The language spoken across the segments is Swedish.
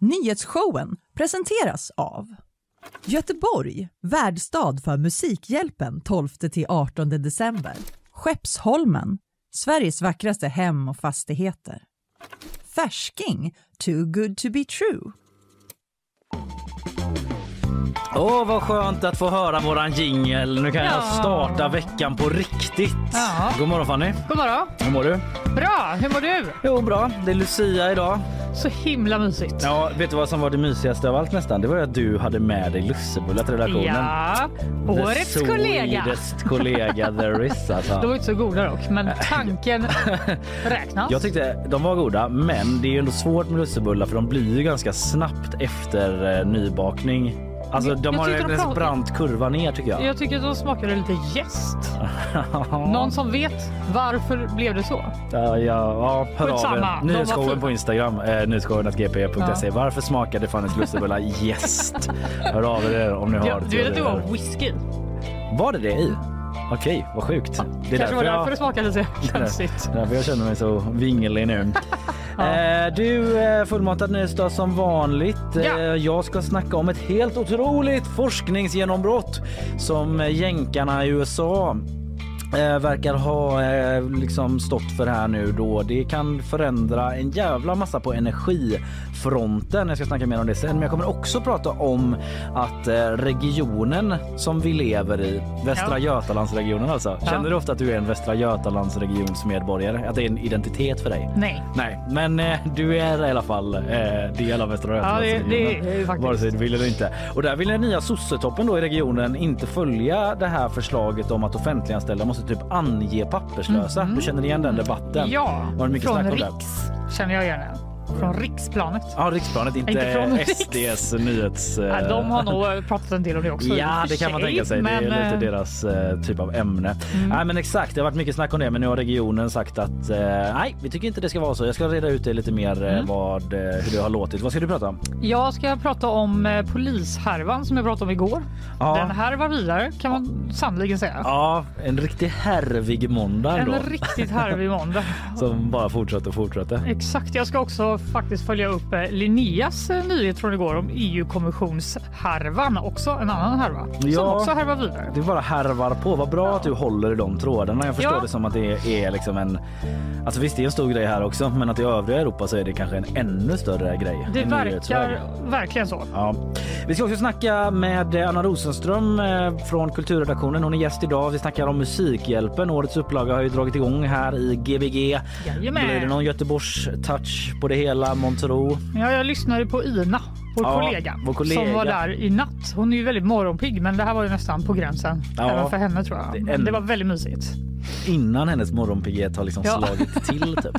Nyhetsshowen presenteras av Göteborg, värdstad för Musikhjälpen 12-18 december. Skeppsholmen, Sveriges vackraste hem och fastigheter. Färsking, too good to be true. Åh, vad skönt att få höra våran jingel. Nu kan jag Ja. starta veckan på riktigt. Ja. God morgon Fanny. God morgon. Hur mår du? Bra, hur mår du? Jo, bra. Det är Lucia idag. Så himla mysigt. Ja, vet du vad som var det mysigaste av allt nästan? Det var att du hade med dig lussebullar till redaktionen. Ja, årets The kollega. kollega there is alltså. De var inte så goda dock, men tanken räknas. Jag tyckte de var goda, men det är ju ändå svårt med lussebullar för de blir ju ganska snabbt efter eh, nybakning. Alltså de jag har en de brant kurva ner tycker jag. Jag tycker att de smakade lite jäst. Någon som vet varför blev det så? Ja, ja, ja hör Skitsamma, av er. Nyhetsshowen på Instagram, eh, nyhetsshowen.gp.se. Varför smakade Fannys lussebullar jäst? Hör av er om ni har Jag, du vet att det var whisky? Var det det i? Okej, vad sjukt. Det är Kanske var därför det jag, smakade så konstigt. därför jag känner mig så vingelig nu. Eh, Du, eh, fullmatad nyhetsdag som vanligt. Ja. Eh, Jag ska snacka om ett helt otroligt forskningsgenombrott som jänkarna i USA eh, verkar ha eh, liksom stått för här nu då. Det kan förändra en jävla massa på energifronten. Jag ska snacka mer om det sen. Men jag kommer också prata om att eh, regionen som vi lever i, Västra Ja. Götalandsregionen alltså. Ja. Känner du ofta att du är en Västra Götalandsregionsmedborgare? Att det är en identitet för dig? Nej. Nej, men eh, du är i alla fall eh, del av Västra Ja, det, Götalandsregionen. det. Vare sig du vill eller inte. Och där vill den nya sossetoppen då i regionen inte följa det här förslaget om att offentliganställda måste typ ange papperslösa. Du känner igen den debatten? Ja, Var det mycket från? Riks känner jag igen. Från riksplanet. Ja, riksplanet, inte, Inte från Riks. SDs nyhets... Ja, de har nog pratat en del om det också. Ja, det kan man tänka sig. Men, det är lite eh, deras eh, typ av ämne. Nej, men exakt. Det har varit mycket snack om det, men nu har regionen sagt att eh, nej, vi tycker inte det ska vara så. Jag ska reda ut det lite mer eh, vad, eh, hur det har låtit. Vad ska du prata om? Jag ska prata om eh, polishärvan som jag pratade om igår. Ja. Den härvar vidare kan man sannoliken säga. Ja, en riktig härvig måndag En ändå. riktigt härvig måndag. Som bara fortsätter och fortsätter. Exakt. Jag ska också faktiskt följa upp eh, Linneas eh, nyhet från igår om EU-kommissionshärvan. Också en annan härva som Ja. också härvar vidare. Du bara härvar på. Vad bra att du håller i de trådarna. Jag förstår Ja. det som att det är liksom en... Alltså visst, det är en stor grej här också, men att i övriga Europa så är det kanske en ännu större grej. Det verkar verkligen så. Ja. Vi ska också snacka med Anna Rosenström eh, från kulturredaktionen. Hon är gäst idag. Vi snackar om Musikhjälpen. Årets upplaga har ju dragit igång här i Gbg. Jajamän. Blir det någon Göteborgs touch på det hela, Montero? Ja, jag lyssnade på Ina, vår, Ja, kollega, vår kollega. som var där i natt. Hon är ju väldigt morgonpigg, men det här var ju nästan på gränsen Ja. även för henne tror jag. Det- en- det var väldigt mysigt. Innan hennes morgonpighet har liksom Ja. slagit till typ.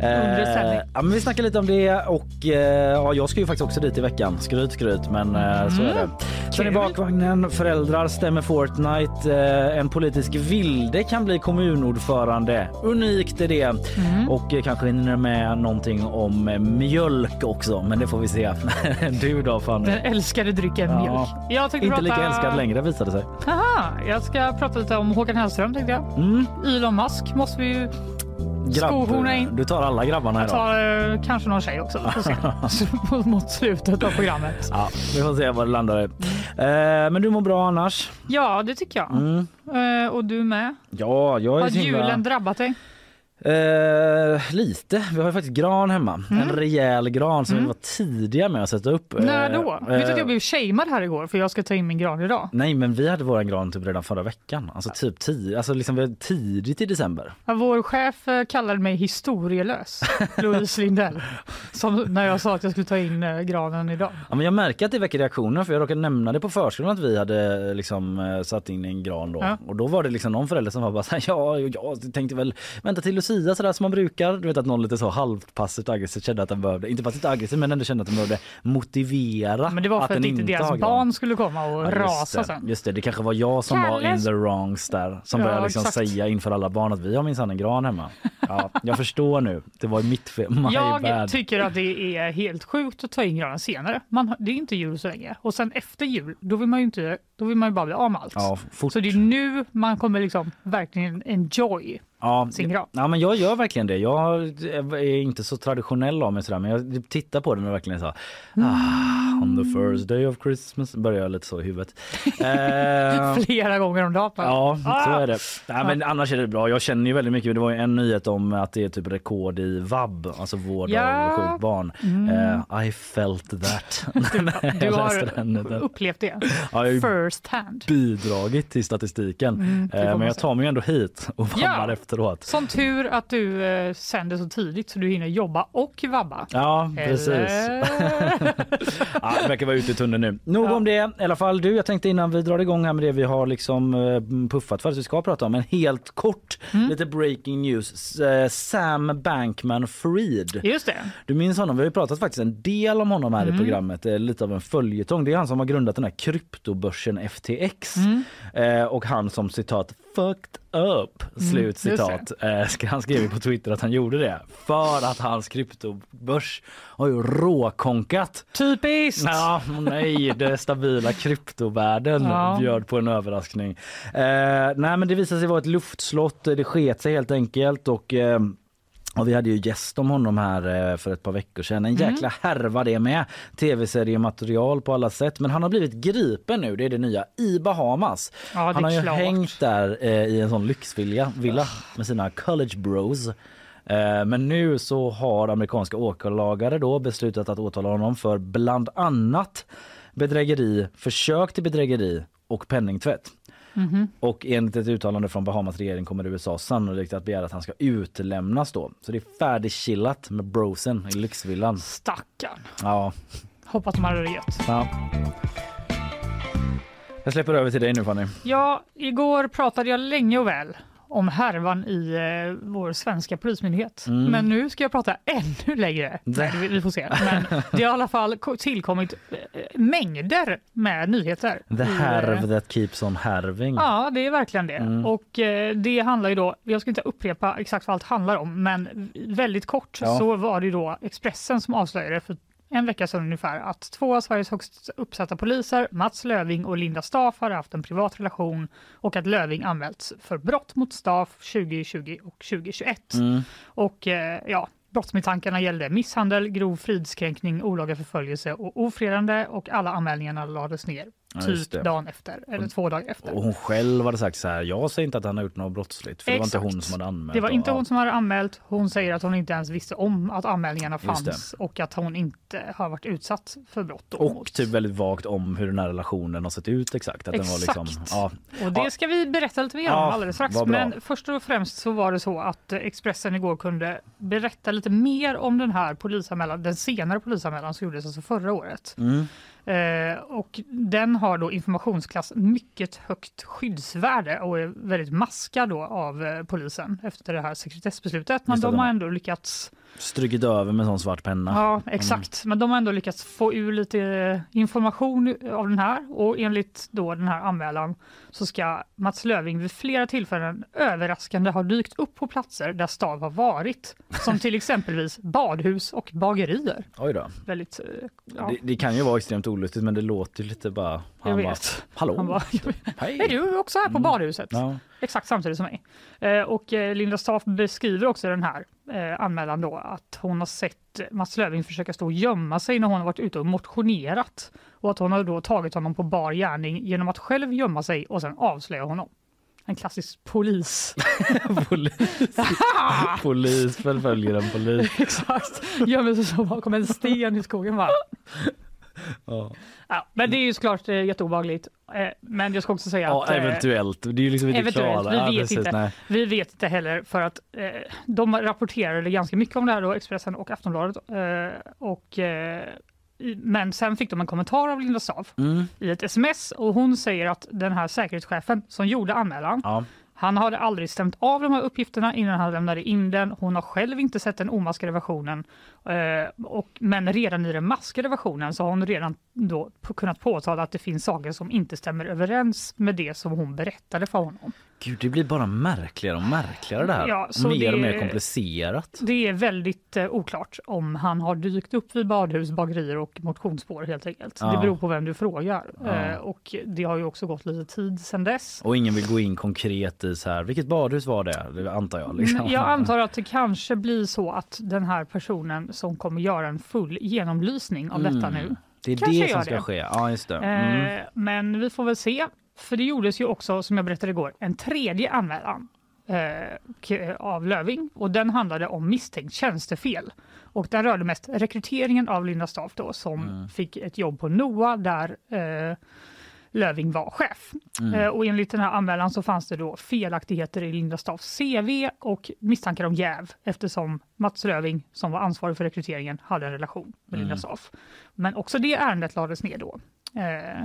Sändning. ja, men vi snackar lite om det och eh, ja, jag ska ju faktiskt också dit i veckan. Skryt skryt men eh, så är det. Sen i bakvagnen, föräldrar stämmer Fortnite. Eh, en politisk vilde kan bli kommunordförande. Unikt är det. Mm. Och eh, kanske hinner med någonting om eh, mjölk också men det får vi se. du då Fanny? Den älskade drycken Ja. mjölk. Jag Inte prata... lika älskad längre visade sig. Aha, jag ska prata lite om Håkan Hellström tänkte jag. Mm. Elon Musk måste vi ju Skohorna in. du tar alla grabbarna idag. ta, eh, kanske någon tjej också. Mot slutet av programmet. Ja, vi får se vad det landar i. Eh, men du mår bra annars? Ja, det tycker jag. Mm. Eh, och du med? Ja, jag är Har himla... julen drabbat dig? Eh, lite. Vi har ju faktiskt gran hemma. En rejäl gran som vi var tidiga med att sätta upp. Mm. När då? Eh, Vet du att jag blev shamead här igår för jag ska ta in min gran idag? Nej, men vi hade våran gran typ redan förra veckan. Alltså typ tio, alltså liksom tidigt i december. Ja, Vår chef eh, kallade mig historielös, Louise Lindell, som när jag sa att jag skulle ta in eh, granen idag. Ja, men jag märker att det väcker reaktioner för jag råkade nämna det på förskolan att vi hade liksom eh, satt in en gran då. Ja. Och då var det liksom någon förälder som var bara så här, ja, jag tänkte väl vänta till Lucia sådär som man brukar. Du vet att någon lite så halvt passivt aggressivt kände att den behövde, inte passivt aggressivt men ändå kände att den behövde motivera Men det var att för att den inte deras barn skulle komma och Ja, rasa det, sen. Just det, det kanske var jag som var in Kalles- the wrongs där. Som Ja, började liksom exakt. säga inför alla barn att vi har minsann en gran hemma. Ja, jag förstår nu. Det var mitt fel. My Jag bad. tycker att det är helt sjukt att ta in granen senare. Man, det är inte jul så länge. Och sen efter jul, då vill man ju, inte, då vill man ju bara bli av med allt. Ja. Så det är nu man kommer liksom verkligen enjoy Ja, sin grav. ja, men jag gör verkligen det. Jag är inte så traditionell av mig sådär, men jag tittar på den och verkligen så ah, on the first day of Christmas börjar jag lite så i huvudet. Eh, Flera gånger om dagen. Ja, så Ah! är det. Nej, men annars är det bra. Jag känner ju väldigt mycket. Det var ju en nyhet om att det är typ rekord i vab, alltså vård Ja. Mm. av sjukt barn. Eh, I felt that. Du Jag har upplevt det Ja, first hand. bidragit till statistiken. Mm, eh, men jag tar mig ändå hit och vabbar Ja. Efteråt. Som tur att du eh, sänder så tidigt så du hinner jobba och vabba. Ja, precis. Eller? Ja, det verkar vara ute i tunneln nu. Nog Ja. om det. I alla fall du, jag tänkte innan vi drar igång här med det vi har liksom eh, puffat för att vi ska prata om. En helt kort, Mm. lite breaking news. Eh, Sam Bankman Fried. Just det. Du minns honom? Vi har pratat faktiskt en del om honom här Mm. i programmet. Lite av en följetong. Det är han som har grundat den här kryptobörsen FTX. Mm. Eh, och han som citat fucked up slut Mm, just det. citat. Eh, sk- han skrev ju på Twitter att han gjorde det för att hans kryptobörs har ju råkonkat. Typiskt! Ja, nej, det stabila kryptovärlden Ja. bjöd på en överraskning. Eh, nej, men det visade sig vara ett luftslott. Det sket sig helt enkelt och eh, och vi hade ju gäst om honom här eh, för ett par veckor sedan. En Mm. jäkla härva det med. Tv-seriematerial på alla sätt. Men han har blivit gripen nu, det är det nya, i Bahamas. Ja, han har ju klart. hängt där eh, i en sån lyxvilla villa med sina college bros. Eh, Men nu så har amerikanska åklagare då beslutat att åtala honom för bland annat bedrägeri, försök till bedrägeri och penningtvätt. Mhm. Och enligt ett uttalande från Bahamas regering kommer USA sannolikt att begära att han ska utlämnas då. Så det är färdigchillat med brosen i lyxvillan. Stackarn. Ja, Hoppas de hade det gött. ja. Jag släpper över till dig nu Fanny. Ja, igår pratade jag länge och väl om härvan i eh, vår svenska polismyndighet. Mm. Men nu ska jag prata ännu längre. Vi, vi får se. Men det har i alla fall ko- tillkommit eh, mängder med nyheter. The i, eh, härv that keeps on härving. Ja, det är verkligen det. Mm. Och eh, det handlar ju då, jag ska inte upprepa exakt vad allt handlar om, men väldigt kort Ja. så var det då Expressen som avslöjade för en vecka sedan ungefär att två av Sveriges högst uppsatta poliser, Mats Löving och Linda Staff, hade haft en privat relation och att Löving anmälts för brott mot Staff 2020 och 2021. Mm. Och eh, ja, brottsmisstankarna gällde misshandel, grov fridskränkning, olaga förföljelse och ofredande och alla anmälningarna lades ner Ja, typ dagen efter eller två dagar efter. Och hon själv hade sagt så här, jag säger inte att han har gjort något brottsligt för det var inte Exakt. hon som hade anmält. Det var och- inte hon som hade anmält. Hon säger att hon inte ens visste om att anmälningarna fanns och att hon inte har varit utsatt för brott. Och mot- typ väldigt vagt om hur den här relationen har sett ut exakt. Att Den var liksom, Exakt. ja, Och det ska vi berätta lite mer om Ja, alldeles strax. Men först och främst så var det så att Expressen igår kunde berätta lite mer om den här polisanmälan, den senare polisanmälan som gjordes alltså förra året. mm. Eh, och den har då informationsklass mycket högt skyddsvärde och är väldigt maskad då av eh, polisen efter det här sekretessbeslutet. Men de har- ändå lyckats strukit över med sån svart penna. Ja, exakt. Men de har ändå lyckats få ur lite information av den här och enligt då den här anmälan så ska Mats Löving vid flera tillfällen överraskande ha dykt upp på platser där Stav har varit, som till exempelvis badhus och bagerier. Oj då. Väldigt, eh, ja, Det, det kan ju vara extremt olustigt men det låter lite bara... Han bara, hallå, Han bara, hej. är du också här på Mm. badhuset? Ja. Exakt samtidigt som mig. Eh, och eh, Linda Staff beskriver också den här eh, anmälan då att hon har sett Mats Löfving försöka stå och gömma sig när hon har varit ute och motionerat och att hon har då tagit honom på bar gärning genom att själv gömma sig och sen avslöja honom. En klassisk polis. polis, polis förföljer en polis. Exakt. Gömmer sig så bakom en sten i skogen bara. Ja. Ja, men det är ju såklart eh, jätteobehagligt. Eh, men jag ska också säga Ja, att eh, eventuellt. Det är ju liksom inte klara. vi Ja, vet precis, inte. Nej. Vi vet inte heller för att de rapporterade ganska mycket om det här då, Expressen och Aftonbladet. Och, men sen fick de en kommentar av Linda Staaf Mm. i ett sms och hon säger att den här säkerhetschefen som gjorde anmälan, Ja. han hade aldrig stämt av de här uppgifterna innan han lämnade in den. Hon har själv inte sett den omaskade versionen. Eh, och, men redan i den maskade versionen så har hon redan då kunnat påtala att det finns saker som inte stämmer överens med det som hon berättade för honom. Gud, det blir bara märkligare och märkligare det här. Ja, så mer och det- mer komplicerat. Det är väldigt eh, oklart om han har dykt upp vid badhus, bagerier och motionsspår helt enkelt. Ja. Det beror på vem du frågar. Ja. Eh, och det har ju också gått lite tid sedan dess. Och ingen vill gå in konkret i så här, vilket badhus var det? Det antar jag. Liksom. Mm, Jag antar att det kanske blir så att den här personen som kommer göra en full genomlysning av detta nu. Mm. Det är Kanske det som ska det. ske. Ja, just det. Mm. Eh, men vi får väl se. För det gjordes ju också, som jag berättade igår, en tredje anmälan eh, av Löving och den handlade om misstänkt tjänstefel. Och den rörde mest rekryteringen av Linda Staaf då, som Mm. fick ett jobb på NOA där eh, Löving var chef. Mm. Eh, och enligt den här anmälan så fanns det då felaktigheter i Linda Staafs CV och misstankar om jäv eftersom Mats Löving som var ansvarig för rekryteringen hade en relation med Linda Mm. Staaf. Men också det ärendet lades ner då. Eh,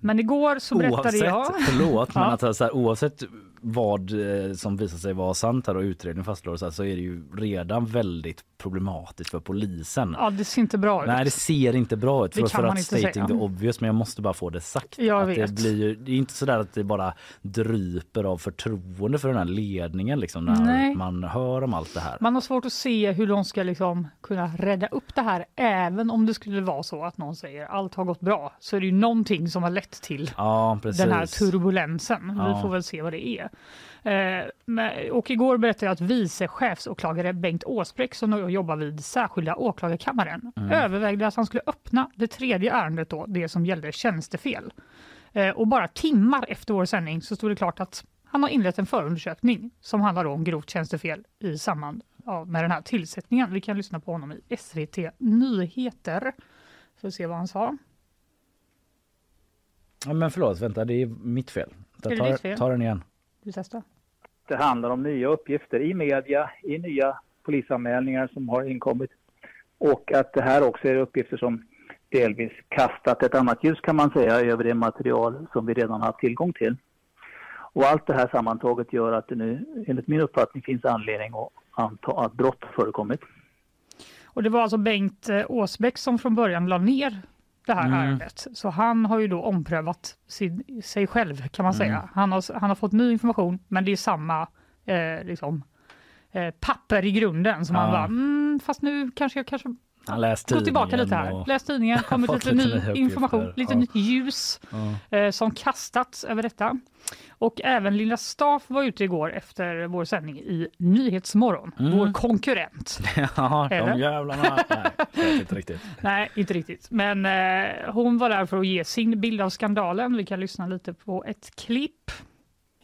men igår så berättade Oavsett, jag... förlåt, men Ja. att så här, oavsett vad eh, som visar sig vara sant här och utredningen fastslår så, så är det ju redan väldigt problematiskt för polisen. Ja, det ser inte bra ut. Nej det ser inte bra ut Det för, att stating säga. the obvious men jag måste bara få det sagt. Jag att vet. Det, blir det är inte så där att det bara dryper av förtroende för den här ledningen liksom, när Nej. man hör om allt det här. Man har svårt att se hur de ska liksom kunna rädda upp det här. Även om det skulle vara så att någon säger allt har gått bra så är det ju någonting som har lett till Ja den här turbulensen. Ja. Vi får väl se vad det är. Eh, och igår berättade jag att vice chefsåklagare Bengt Åsbräck som jobbar vid särskilda åklagarkammaren Mm. övervägde att han skulle öppna det tredje ärendet då, det som gällde tjänstefel. Eh, och bara timmar efter vår sändning så stod det klart att han har inlett en förundersökning som handlar om grovt tjänstefel i samband med den här tillsättningen. Vi kan lyssna på honom i SVT Nyheter. För att se vad han sa. Ja, men förlåt, vänta det är mitt fel. Är det Ta, ditt fel? ta den igen. Vi testar. Det handlar om nya uppgifter i media, i nya polisanmälningar som har inkommit. Och att det här också är uppgifter som delvis kastat ett annat ljus kan man säga över det material som vi redan har tillgång till. Och allt det här sammantaget gör att det nu enligt min uppfattning finns anledning att anta att brott har förekommit. Och det var alltså Bengt eh, Åsbäck som från början la ner det här Mm. ärendet. Så han har ju då omprövat sin, sig själv kan man Mm. säga. Han har, han har fått ny information men det är samma eh, liksom, eh, papper i grunden som han Ja. bara, mm, fast nu kanske jag kanske Han läst går tillbaka lite här. och- Läs tidningen, kommit lite lite ny information, lite Ja. nytt ljus Ja. eh, som kastats över detta. Och även Linda Staff var ute igår efter vår sändning i Nyhetsmorgon, Mm. vår konkurrent. Ja, Eller? de jävlarna. Nej, inte riktigt. Nej, inte riktigt. Men eh, hon var där för att ge sin bild av skandalen. Vi kan lyssna lite på ett klipp.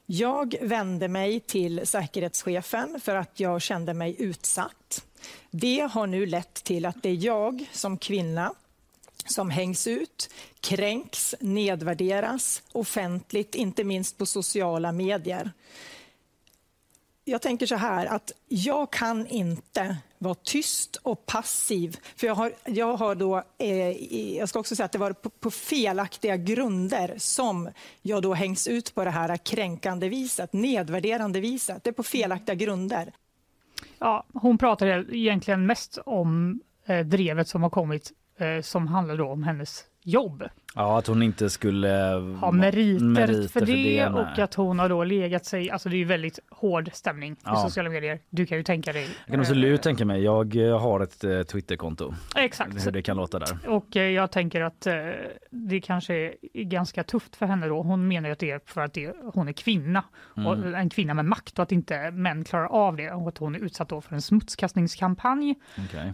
Jag vände mig till säkerhetschefen för att jag kände mig utsatt. Det har nu lett till att det är jag som kvinna som hängs ut, kränks, nedvärderas offentligt, inte minst på sociala medier. Jag tänker så här att jag kan inte vara tyst och passiv. För jag har, jag har då, eh, jag ska också säga att det var på, på felaktiga grunder som jag då hängs ut på det här kränkande viset, nedvärderande viset. Det är på felaktiga grunder. Ja, hon pratar e- egentligen mest om eh, drevet som har kommit eh, som handlar då om hennes jobb. Ja, att hon inte skulle Ha meriter, för det, nej. och att hon har då legat sig, alltså det är ju väldigt hård stämning Ja. i sociala medier. Du kan ju tänka dig. Jag kan absolut tänka mig, jag eh, har ett eh, Twitterkonto, Eh, exakt. hur det kan låta där. Och eh, jag tänker att eh, det kanske är ganska tufft för henne då. Hon menar ju att det är för att det, hon är kvinna och Mm. en kvinna med makt och att inte män klarar av det och att hon är utsatt då för en smutskastningskampanj.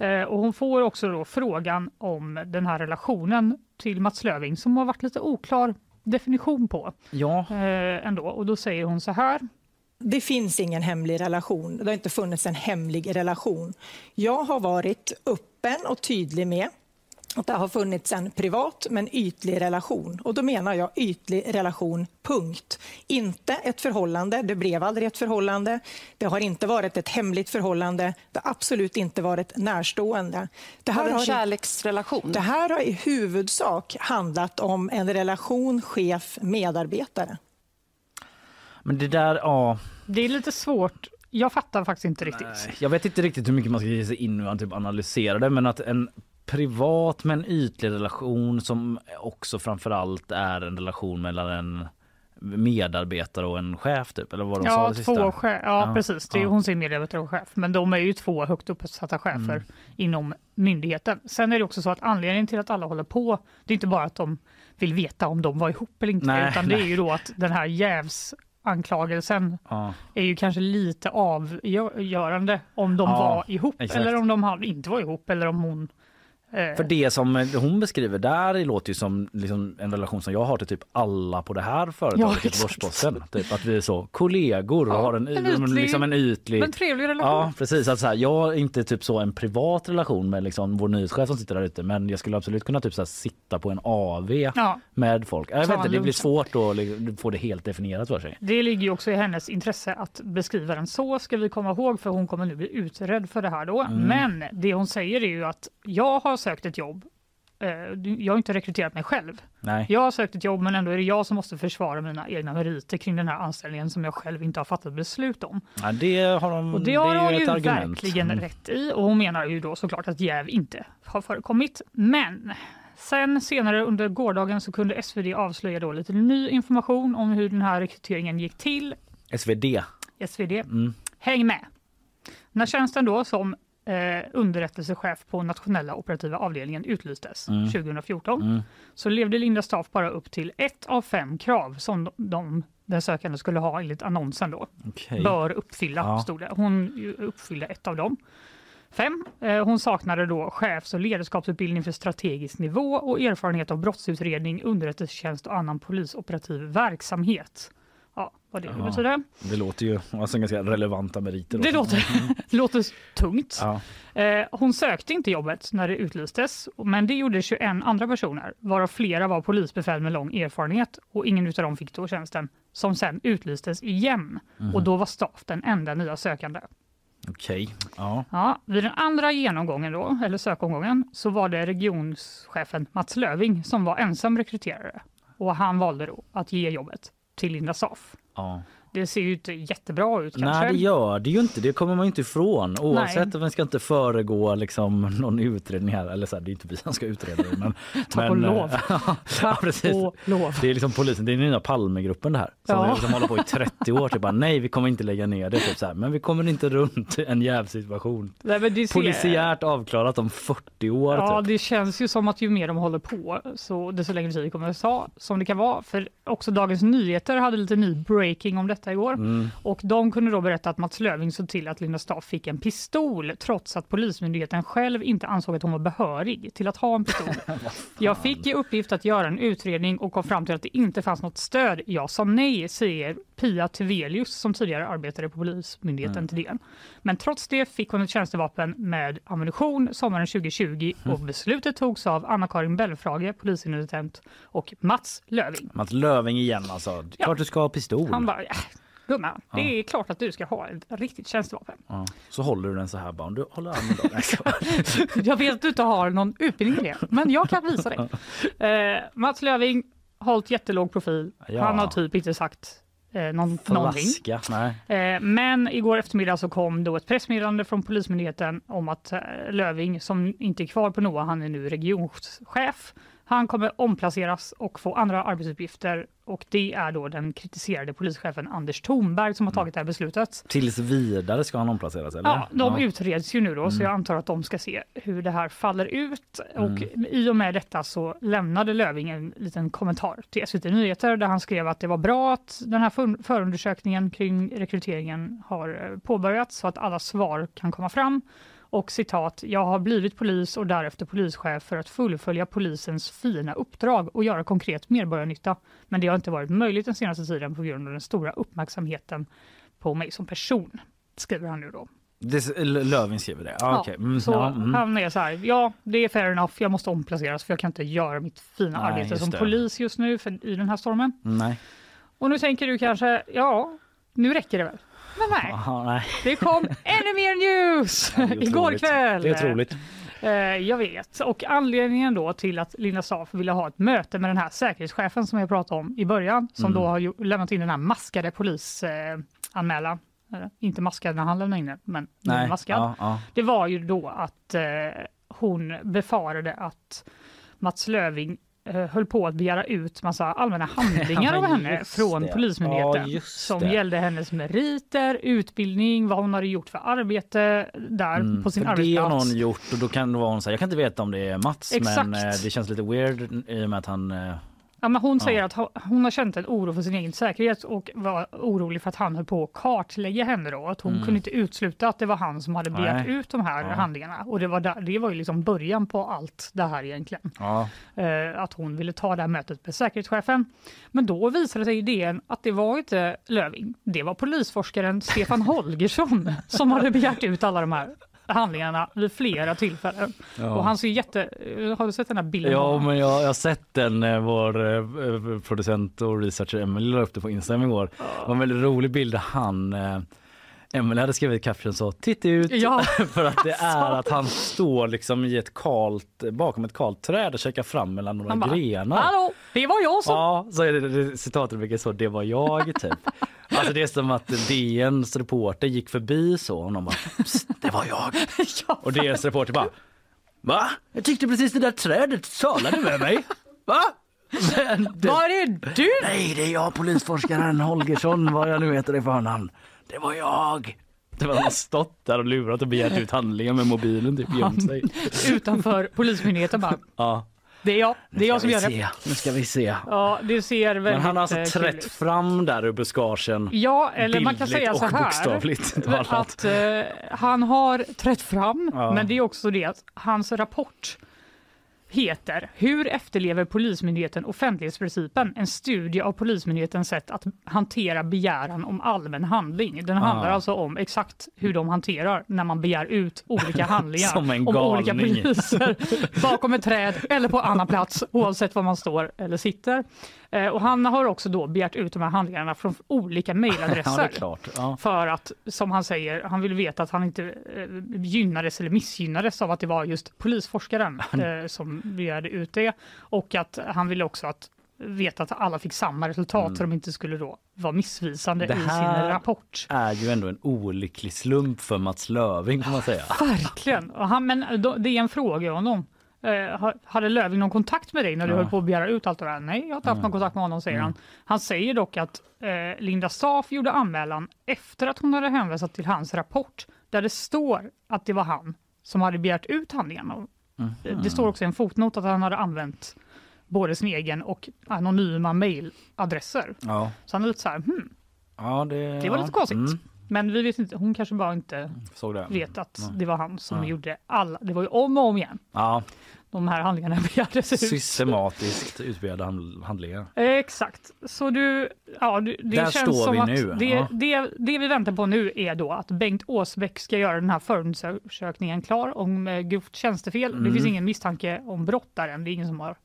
Eh, och hon får också då frågan om den här relationen till Mats Löving som har varit lite oklar definition på Ja, eh, ändå. Och då säger hon så här. Det finns ingen hemlig relation. Det har inte funnits en hemlig relation. Jag har varit öppen och tydlig med att det har funnits en privat men ytlig relation. Och då menar jag ytlig relation, punkt. Inte ett förhållande, det blev aldrig ett förhållande. Det har inte varit ett hemligt förhållande. Det har absolut inte varit närstående. Det Har här en har, kärleksrelation? det här har i huvudsak handlat om en relation chef-medarbetare. men det där, ja. Det är lite svårt. Jag fattar faktiskt inte riktigt. Jag vet inte riktigt hur mycket man ska ge sig in och typ analysera det men att en privat men ytlig relation som också framförallt är en relation mellan en medarbetare och en chef typ eller vad de sa Ja, sista? två chef, ja, Ja, precis. Det är, ja. Hon säger medarbetare och chef, men de är ju två högt uppsatta chefer Mm. inom myndigheten. Sen är det också så att anledningen till att alla håller på, det är inte bara att de vill veta om de var ihop eller inte, Nej, utan det är nej. ju då att den här jävsanklagelsen Ja. är ju kanske lite avgörande om de Ja, var ihop exakt. eller om de inte var ihop eller om hon För det som hon beskriver där låter ju som liksom en relation som jag har till typ alla på det här Ja, företaget, exakt. Göteborgs-Posten. Typ att vi är så kollegor och Ja, har en, en ytlig- liksom en ytlig men trevlig relation. Ja precis, att så här, jag har inte typ så en privat relation med liksom vår nyhetschef som sitter där ute men jag skulle absolut kunna typ så här, sitta på en AV Ja. med folk. Jag vet inte, en det blir svårt att få det helt definierat för sig. Det ligger också i hennes intresse att beskriva den så, ska vi komma ihåg, för hon kommer nu bli utredd för det här då. Mm. Men det hon säger är ju att jag har sökt ett jobb. Eh, Jag har inte rekryterat mig själv. Nej. Jag har sökt ett jobb men ändå är det jag som måste försvara mina egna meriter kring den här anställningen som jag själv inte har fattat beslut om. Ja, det har de, Och det är har hon ett ju argument. verkligen Mm. rätt i och hon menar ju då såklart att jäv inte har förekommit. Men sen senare under gårdagen så kunde SvD avslöja då lite ny information om hur den här rekryteringen gick till SvD. SvD. Mm. Häng med! När tjänsten då som eh, underrättelsechef på nationella operativa avdelningen utlystes Mm. 2014 Mm. så levde Linda Staff bara upp till ett av fem krav som de, de, den sökande skulle ha enligt annonsen då. Okej. Bör uppfylla, Ja. stod det. Hon uppfyllde ett av dem. Fem. Eh, hon saknade då chefs och ledarskapsutbildning för strategisk nivå och erfarenhet av brottsutredning, underrättelsetjänst och annan polisoperativ verksamhet. Ja, vad det Ja. betyder. Det låter ju alltså ganska relevanta meriter. Det låter, det låter tungt. Ja. Eh, hon sökte inte jobbet när det utlystes, men det gjorde 21 andra personer, varav flera var polisbefäl med lång erfarenhet och ingen av dem fick då tjänsten, som sen utlystes igen. Mhm. Och då var Staff den enda nya sökande. Okej. Ja. Ja, vid den andra genomgången då, eller sökomgången, så var det regionschefen Mats Löving som var ensam rekryterare. Och han valde då att ge jobbet till Linda Saf. ja. Det ser ju inte jättebra ut kanske. Nej det gör det ju inte, det kommer man inte ifrån. Oavsett att man ska inte föregå liksom någon utredning här. Eller så här, det är inte vi som ska utreda det. Men, Tack och lov. ja, precis. och lov. Det är liksom polisen, det är den nya Palmegruppen det här. Som Ja. liksom håller på i 30 år. Typ bara, nej vi kommer inte lägga ner det. Typ så här. Men vi kommer inte runt en jävsituation. Ser- Polisiärt avklarat om 40 år. Ja, typ. det känns ju som att ju mer de håller på så desto längre tid kommer det ta som det kan vara. För också Dagens Nyheter hade lite ny breaking om detta igår Mm. och de kunde då berätta att Mats Löving såg till att Linda Staff fick en pistol trots att Polismyndigheten själv inte ansåg att hon var behörig till att ha en pistol. Jag fick i uppgift att göra en utredning och kom fram till att det inte fanns något stöd. Jag sa nej, säger Pia Tevelius som tidigare arbetade på Polismyndigheten till DN. Men trots det fick hon ett tjänstevapen med ammunition sommaren 2020 och beslutet togs av Anna-Karin Belfrage, polisintendent och Mats Löving. Mats Löving igen alltså. Ja. Klart du ska ha pistol. Han bara, äh, gumman, det är klart att du ska ha ett riktigt tjänstevapen. Ja. Så håller du den så här bara. Du håller armen Jag vet att du inte har någon utbildning i det, men jag kan visa dig. Eh, Mats Löving har hållit jättelåg profil. Ja. Han har typ inte sagt eh, någon, någonting. Flaska. Eh, men igår eftermiddag så kom då ett pressmeddelande från Polismyndigheten om att eh, Löving, som inte är kvar på NOA, han är nu regionchef. Han kommer omplaceras och få andra arbetsuppgifter och det är då den kritiserade polischefen Anders Thornberg som har tagit det här beslutet. Tills vidare ska han omplaceras eller? Ja, de Ja. utreds ju nu då, så jag antar att de ska se hur det här faller ut. Och i och med detta så lämnade Löving en liten kommentar till SVT Nyheter där han skrev att det var bra att den här för- förundersökningen kring rekryteringen har eh, påbörjats så att alla svar kan komma fram. Och citat, jag har blivit polis och därefter polischef för att fullfölja polisens fina uppdrag och göra konkret medborgarnytta. Men det har inte varit möjligt den senaste tiden på grund av den stora uppmärksamheten på mig som person, skriver han nu då. Det, skriver det? Ja, okej. Mm, så ja, mm. han är så här, ja det är fair enough, jag måste omplaceras för jag kan inte göra mitt fina Nej, arbete som det. polis just nu för, i den här stormen. Nej. Och nu tänker du kanske, ja, nu räcker det väl? Men nej, Aha, nej. det kom ännu mer news är igår kväll. Det är otroligt. Eh, jag vet. Och anledningen då till att Linda Staff ville ha ett möte med den här säkerhetschefen som jag pratade om i början, som Mm. då har lämnat in den här maskade polisanmälan. Eh. Eh, inte maskad när han lämnade in den, men Nej. maskad. Ja, ja. Det var ju då att hon befarade att Mats Löving höll på att begära ut massa allmänna handlingar av henne från det. Polismyndigheten Ja, som det. gällde hennes meriter, utbildning, vad hon hade gjort för arbete där på sin Mm, För det har arbetsplats. någon gjort och då kan det vara hon säga, jag kan inte veta om det är Mats Exakt. men eh, det känns lite weird i och med att han eh, Ja, men hon säger att ha- hon har känt en oro för sin egen säkerhet och var orolig för att han höll på att kartlägga henne. Då. Att hon kunde inte utesluta att det var han som hade begärt Mm. Ut de här Ja. handlingarna. Och det var, där, det var ju liksom början på allt det här egentligen. ja, Eh, att hon ville ta det här mötet med säkerhetschefen. Men då visade sig idén att det var inte Löving. Det var polisforskaren Stefan Holgersson som hade begärt ut alla de här handlingarna vid flera tillfällen. Och han ser jätte... Har du sett den här bilden? Ja, men jag, jag har sett den, vår eh, producent och researcher Emelie la upp det på Instagram igår. Det var en väldigt rolig bild han eh, Emelie hade skrivit caption så titta ut Ja. för att det är att han står liksom i ett kalt, bakom ett kalt träd och käkar fram mellan några Han bara, grenar. Hallå, det var jag som... Ja, så är det, det citatet vilket så det var jag typ. Alltså det är som att DNs reporter gick förbi så och de bara "Psst, det var jag. Ja, Och DNs reporter bara Va? Jag tyckte precis det där trädet talade med mig. Va? Men det, Var är du? nej, det är jag polisforskaren Holgersson vad jag nu heter i förnamn. Det var jag. Det var han har stått där och lurat och begärt ut handlingar med mobilen typ gömt sig. Utanför Polismyndigheten bara, Ja, det är jag, det är jag som gör det. se. Nu ska vi se. Ja, det ser väldigt Men han har alltså eh, kul trätt ut. fram där ur buskagen. Ja, eller man kan säga så och här. bokstavligt talat. Att eh, han har trätt fram, Ja. men det är också det att hans rapport heter Hur efterlever Polismyndigheten offentlighetsprincipen? En studie av Polismyndighetens sätt att hantera begäran om allmän handling. Den handlar alltså om exakt hur de hanterar när man begär ut olika handlingar Som en om olika poliser bakom ett träd eller på annan plats oavsett var man står eller sitter. Eh, och han har också då begärt ut de här handlingarna från olika Ja, det mejladresser. klart. Ja. För att, som han säger, han vill veta att han inte eh, gynnades eller missgynnades av att det var just polisforskaren eh, som begärde ut det. Och att han ville också att veta att alla fick samma resultat så de inte skulle då vara missvisande Mm. Det i sin här- rapport. Är ju ändå en olycklig slump för Mats Löving får man säga. Verkligen! Han, men det är en fråga honom. Eh, ha- hade Löving någon kontakt med dig när du Ja. höll på att begära ut allt det där? Nej, jag har inte haft någon kontakt med honom, säger han. Han säger dock att eh, Linda Staaf gjorde anmälan efter att hon hade hänvisat till hans rapport där det står att det var han som hade begärt ut handlingarna. Eh, Det står också i en fotnot att han hade använt både sin egen och anonyma mejladresser. Ja, Så han är lite så här, hmm, ja det, det var ja. lite konstigt. Mm, Men vi vet inte, hon kanske bara inte såg det. vet att Nej. det var han som Nej. gjorde alla. Det var ju om och om igen Ja, de här handlingarna begärdes ut. systematiskt hand- handlingar. Exakt. Så du, ja, du, det Där känns som vi att nu, Det, ja. det, det vi väntar på nu är då att Bengt Åsbäck ska göra den här förundersökningen klar om eh, grovt tjänstefel. Det Mm. finns ingen misstanke om brott där än. Det är ingen som har åkt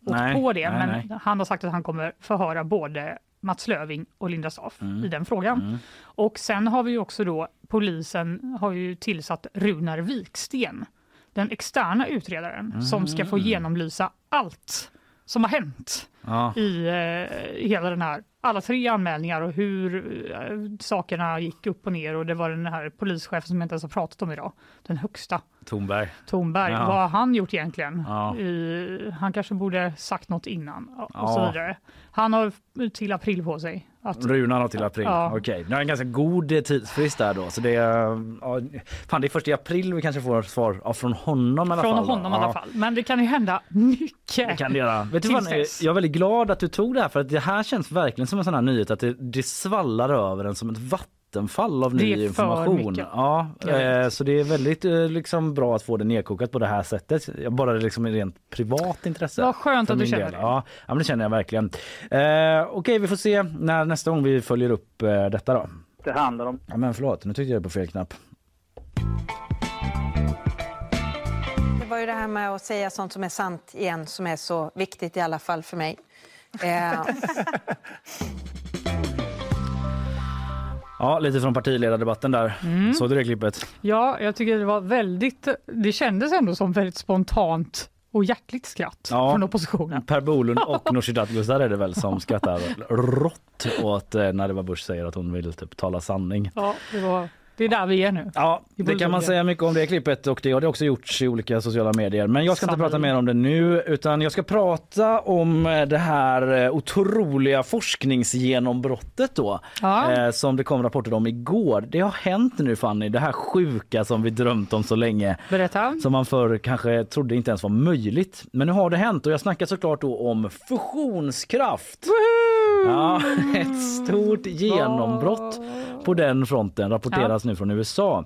Nej, på det. nej, men nej. han har sagt att han kommer förhöra både Mats Löving och Linda Staaf Mm. i den frågan. Och sen har vi också då polisen har ju tillsatt Runar Viksten, den externa utredaren som ska Mm. få genomlysa allt som har hänt Ja, i eh, hela den här, alla tre anmälningar och hur eh, sakerna gick upp och ner och det var den här polischefen som jag inte ens har pratat om idag, den högsta, Tornberg. Tornberg. Ja. Vad har han gjort egentligen? Ja. I, han kanske borde sagt något innan och Ja. så vidare. Han har till april på sig. Att, Runar har till april. Ja. Okej, det är en ganska god tidsfrist där då. Så det är, ja, fan, det är först i april vi kanske får svar ja, från honom i alla från fall. honom Ja. alla fall. Men det kan ju hända mycket. Det kan det göra. Vet du vad, jag är väldigt glad att du tog det här för att det här känns verkligen som en sån här nyhet att det, det svallar över en som ett vattenfall av Det ny är för information. mycket. Ja, eh, så det är väldigt eh, liksom, bra att få det nedkokat på det här sättet. Jag bara liksom i rent privat intresse. Vad skönt att du känner del. det. Ja, ja, men det känner jag verkligen. Eh, Okej, vi får se när nästa gång vi följer upp eh, detta då. Det handlar om Ja, men förlåt, nu tryckte jag på fel knapp. Det var ju det här med att säga sånt som är sant igen som är så viktigt i alla fall för mig. Ja, lite från partiledardebatten där. Mm. Såg du det klippet? Ja, jag tycker det var väldigt, det kändes ändå som väldigt spontant och hjärtligt skratt Ja. från oppositionen. Per Bolund och Nooshi Dadgostar är det väl som skrattar rått åt eh, när det var Bush säger att hon vill typ tala sanning. Ja, det var Det är där vi är nu. Ja, det kan man säga mycket om det klippet och det har det också gjorts i olika sociala medier. Men jag ska inte Sannerligen. prata mer om det nu utan jag ska prata om eh, det här eh, otroliga forskningsgenombrottet då. Ja. Eh, som det kom rapporter om igår. Det har hänt nu Fanny, det här sjuka som vi drömt om så länge. Berätta. Som man förr kanske trodde inte ens var möjligt. Men nu har det hänt och jag snackar såklart då om fusionskraft. Ja, ett stort genombrott på den fronten rapporteras nu från USA.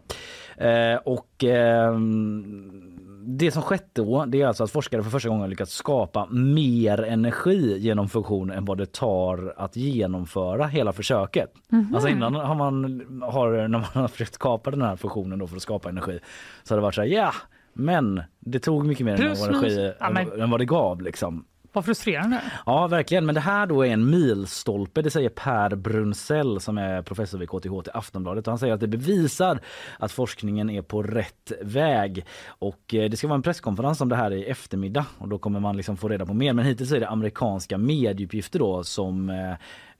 Eh, och ehm, det som skett då det är alltså att forskare för första gången lyckats skapa mer energi genom fusion än vad det tar att genomföra hela försöket. Alltså innan har man, har, när man har försökt skapa den här fusionen då för att skapa energi så har det varit så här, ja men det tog mycket mer Plus, energi minus. Ja, men- än vad det gav liksom. Vad frustrerande. Ja, verkligen. Men det här då är en milstolpe, det säger Per Brunsell som är professor vid KTH till Aftonbladet. Han säger att det bevisar att forskningen är på rätt väg. Och eh, det ska vara en presskonferens om det här i eftermiddag och då kommer man liksom få reda på mer. Men hittills är det amerikanska medieuppgifter då som eh,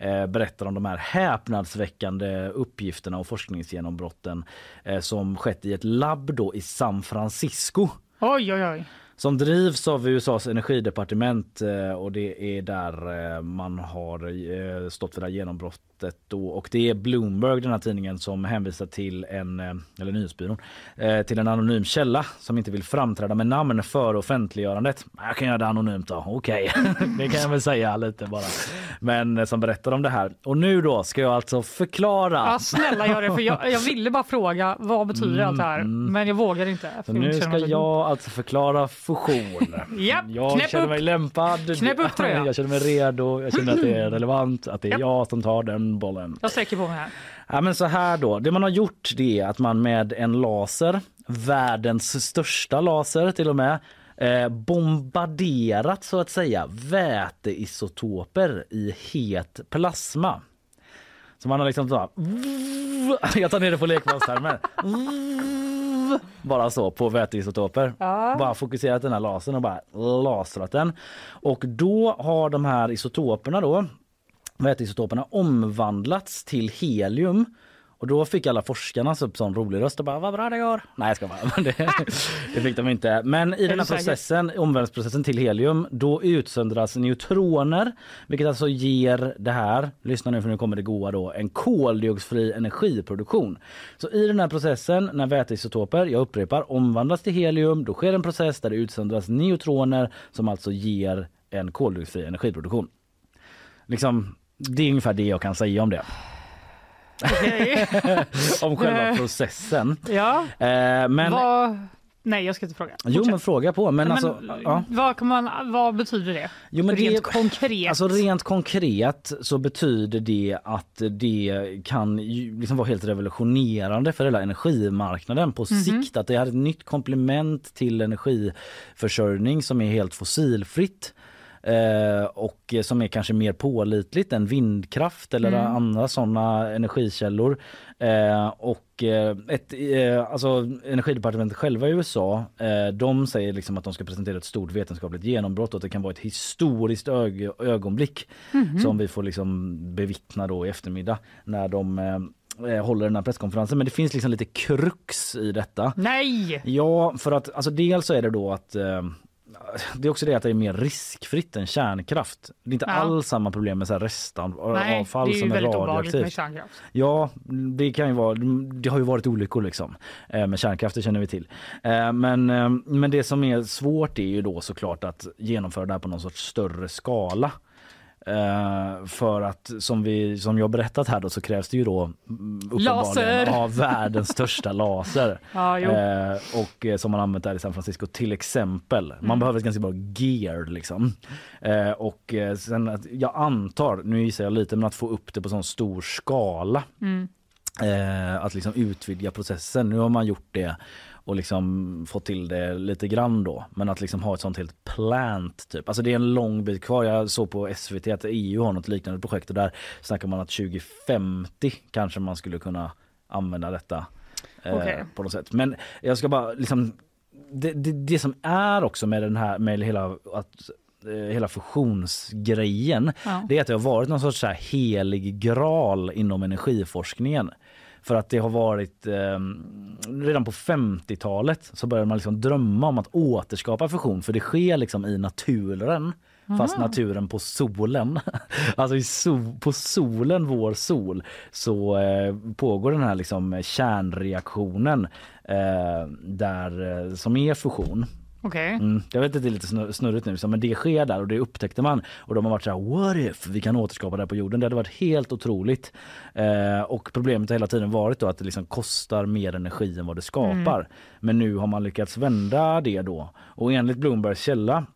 eh, berättar om de här häpnadsväckande uppgifterna och forskningsgenombrotten eh, som skett i ett labb då i San Francisco Oj, oj, oj som drivs av USAs energidepartement eh, och det är där eh, man har eh, stått för det här genombrottet då. och det är Bloomberg den här tidningen som hänvisar till en, eh, eller nyhetsbyrån, eh, till en anonym källa som inte vill framträda med namn för offentliggörandet. Jag kan göra det anonymt då, okej. det kan jag väl säga lite bara. Men eh, som berättar om det här. Och nu då ska jag alltså förklara. Ja, snälla gör det. För jag, jag ville bara fråga vad betyder allt det här? Men jag vågar inte. Så jag nu ska jag alltså förklara fusion. Japp, jag knäpp känner upp. mig lämpad. Knäpp upp tröjan. Jag känner mig redo. Jag känner att det är relevant. Att det är Japp. jag som tar den bollen. Jag sträcker på mig här. Ja, men så här då. Det man har gjort det är att man med en laser, världens största laser till och med, eh, bombarderat så att säga väteisotoper i het plasma. Så man har liksom så här, jag tar ner det på lekmanstermer. Bara så på väteisotoper. Bara fokuserat den här lasern och bara lasrat den. Och då har de här isotoperna då väteisotoperna omvandlats till helium. Och då fick alla forskarna så upp sån rolig röst och bara vad bra det går. Nej jag ska bara. Det, det fick de inte. Men i den här processen, omvandlingsprocessen till helium, då utsöndras neutroner vilket alltså ger det här, lyssna nu för nu kommer det goa då, en koldioxidfri energiproduktion. Så i den här processen när väteisotoper, jag upprepar, omvandlas till helium, då sker en process där det utsöndras neutroner som alltså ger en koldioxidfri energiproduktion. Liksom, det är ungefär det jag kan säga om det. Okej. Om själva processen. ja. Eh, men, Vad... Nej, jag ska inte fråga. jo Fortsätt. men fråga på. Men, Men, alltså, ja. vad, kan man, vad betyder det? Jo, men Rent det- konkret. Alltså rent konkret så betyder det att det kan liksom vara helt revolutionerande för hela energimarknaden på sikt. Att det är ett nytt komplement till energiförsörjning som är helt fossilfritt. Eh, och som är kanske mer pålitligt än vindkraft eller andra sådana energikällor. Eh, och eh, ett, eh, alltså energidepartementet själva i USA de säger liksom att de ska presentera ett stort vetenskapligt genombrott och att det kan vara ett historiskt ög- ögonblick som vi får liksom bevittna då i eftermiddag när de håller den här presskonferensen. Men det finns liksom lite krux i detta. Nej! Ja, för att alltså dels så är det då att eh, det är också det att det är mer riskfritt än kärnkraft. Det är inte Ja. alls samma problem med så här restavfall Nej, som är radioaktivt. kärnkraft. Ja, det kan ju vara. Det har ju varit olyckor liksom eh, med kärnkraft, det känner vi till. Eh, Men, eh, men det som är svårt är ju då såklart att genomföra det här på någon sorts större skala. Eh, för att som, vi, som jag berättat här då så krävs det ju då mm, uppenbarligen ja, världens största laser. Ja. Eh, och eh, som man använt där i San Francisco till exempel. Man Mm. behöver ett ganska bra gear liksom. Eh, och sen att jag antar, nu gissar jag lite, men att få upp det på sån stor skala. Mm. Att liksom utvidga processen. Nu har man gjort det och liksom fått till det lite grann då. Men att liksom ha ett sånt helt plant typ. Alltså det är en lång bit kvar. Jag såg på SVT att EU har något liknande projekt och där snackar man att 2050 kanske man skulle kunna använda detta. Eh, Okej. På något sätt. Men jag ska bara liksom det, det, det som är också med den här med hela att eh, hela fusionsgrejen Ja. det är att det har varit någon sorts så här helig graal inom energiforskningen. För att det har varit eh, redan på 50-talet så började man liksom drömma om att återskapa fusion för det sker liksom i naturen. Fast naturen på solen, alltså i sol, på solen, vår sol, så eh, pågår den här liksom kärnreaktionen eh, där, eh, som är fusion. Okej. Mm, jag vet att det är lite snur- snurrigt nu, men det sker där och det upptäckte man. Och de har varit så här, what if vi kan återskapa det här på jorden? Det hade varit helt otroligt. Eh, och problemet har hela tiden varit då att det liksom kostar mer energi än vad det skapar. Men nu har man lyckats vända det då. Och enligt Bloombergs källa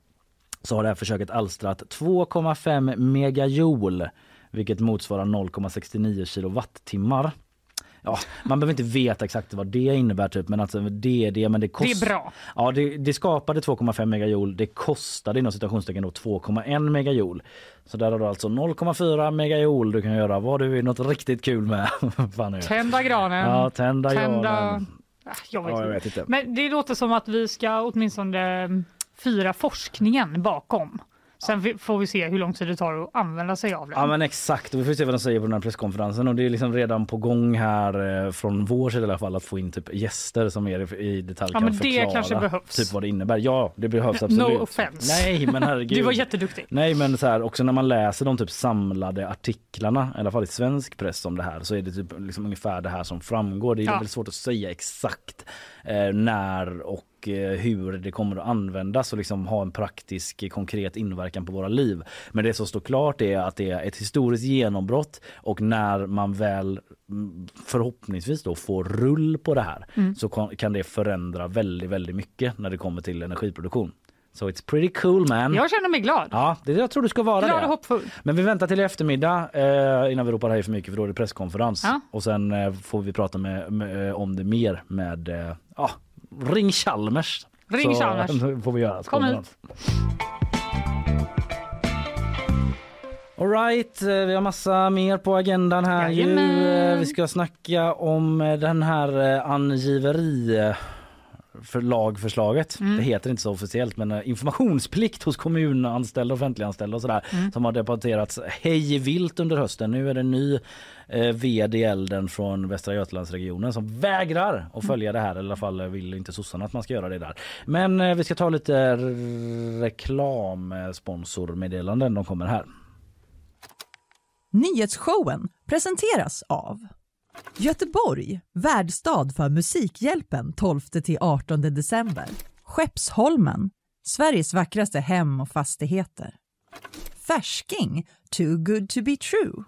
så har det här försöket alstrat 2,5 megajoule vilket motsvarar 0,69 kilowattimmar. Ja, man behöver inte veta exakt vad det innebär typ men alltså det är det men det Det kostar är bra. Ja, det, det skapade 2,5 megajoule. Det kostade inom citationstecken då 2,1 megajoule. Så där har du alltså 0,4 megajoule du kan göra vad du vill något riktigt kul med. Fan det? Tända granen. Ja, tända, tända... granen. Ah, Jag vet, Ja, jag vet inte. Men det låter som att vi ska åtminstone mm, fira forskningen bakom. Sen får vi se hur lång tid det tar att använda sig av den. Ja men exakt och vi får se vad de säger på den här presskonferensen och det är liksom redan på gång här eh, från vår sida i alla fall att få in typ gäster som mer i detalj Ja, kan men det förklara kanske behövs. typ vad det innebär. Ja det behövs No absolut. offense. Nej men herregud. Du var jätteduktig. Nej men så här, också när man läser de typ samlade artiklarna, i alla fall i svensk press om det här, så är det typ liksom ungefär det här som framgår. Det är Ja. väldigt svårt att säga exakt eh, när och eh, hur det kommer att användas och liksom ha en praktisk eh, konkret inverkan på våra liv. Men det som står klart är att det är ett historiskt genombrott och när man väl mm, förhoppningsvis då får rull på det här så kan- det förändra väldigt, väldigt mycket när det kommer till energiproduktion. So it's pretty cool man. Jag känner mig glad. Ja, det jag tror du ska vara Glad det. och hoppfull. Men vi väntar till eftermiddag eh, innan vi ropar hej för mycket för då är det presskonferens. Ja. Och sen eh, får vi prata med, med, om det mer med, eh, ring Chalmers. Ring Så, Chalmers. får vi göra. Kom hit. All right, eh, vi har massa mer på agendan här ju. Jajamän. Eh, Vi ska snacka om eh, den här angiveri eh, för lagförslaget. Mm. Det heter inte så officiellt men eh, informationsplikt hos kommunanställda och offentliganställda och sådär Mm. som har debatterats hej vilt under hösten. Nu är det en ny eh, vd i elden från Västra Götalandsregionen som vägrar att följa det här. I alla fall vill inte sossarna att man ska göra det där. Men eh, vi ska ta lite reklamsponsormeddelanden. De kommer här. Nyhetsshowen presenteras av Göteborg, värdstad för Musikhjälpen 12-18 december. Skeppsholmen, Sveriges vackraste hem och fastigheter. Färsking, too good to be true.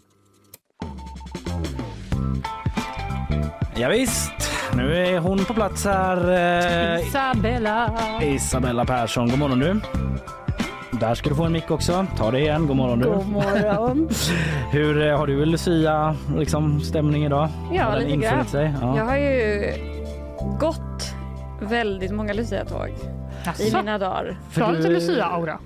Ja, visst, nu är hon på plats här. Eh, Isabella. Isabella Persson, god morgon du. Där ska du få en mick också. Ta det igen, god morgon du. God morgon. Hur eh, har du Lucia liksom, stämning idag? Ja, Har den lite grann. Sig? Ja. Jag har ju gått väldigt många Lucia-tåg i mina dagar. För Du lite Lucia-aura.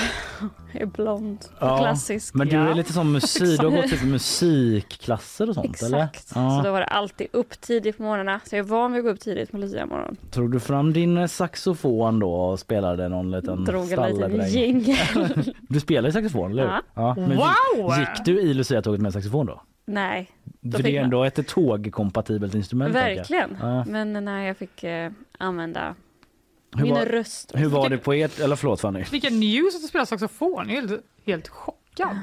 Jag är blond och Ja, klassisk. Men du Ja. är lite som musik, du har gått typ musikklasser och sånt eller? Exakt. Så Ja. då var det alltid upp tidigt på morgnarna. Så jag är van vid att gå upp tidigt på Lucia-morgon. Tog du fram din eh, saxofon då och spelade någon liten Drog en liten stalledräng? jingel. Du spelar ju saxofon eller hur? Ja. men gick- Wow! Gick du i Lucia-tåget med saxofon då? Nej, För det är ändå ett tågkompatibelt instrument. verkligen. Ja. Men när jag fick eh, använda Hur min var- röst. Hur var det på ert, eller förlåt Fanny? Vilken news att du spelar saxofon. Jag är helt, helt chockad.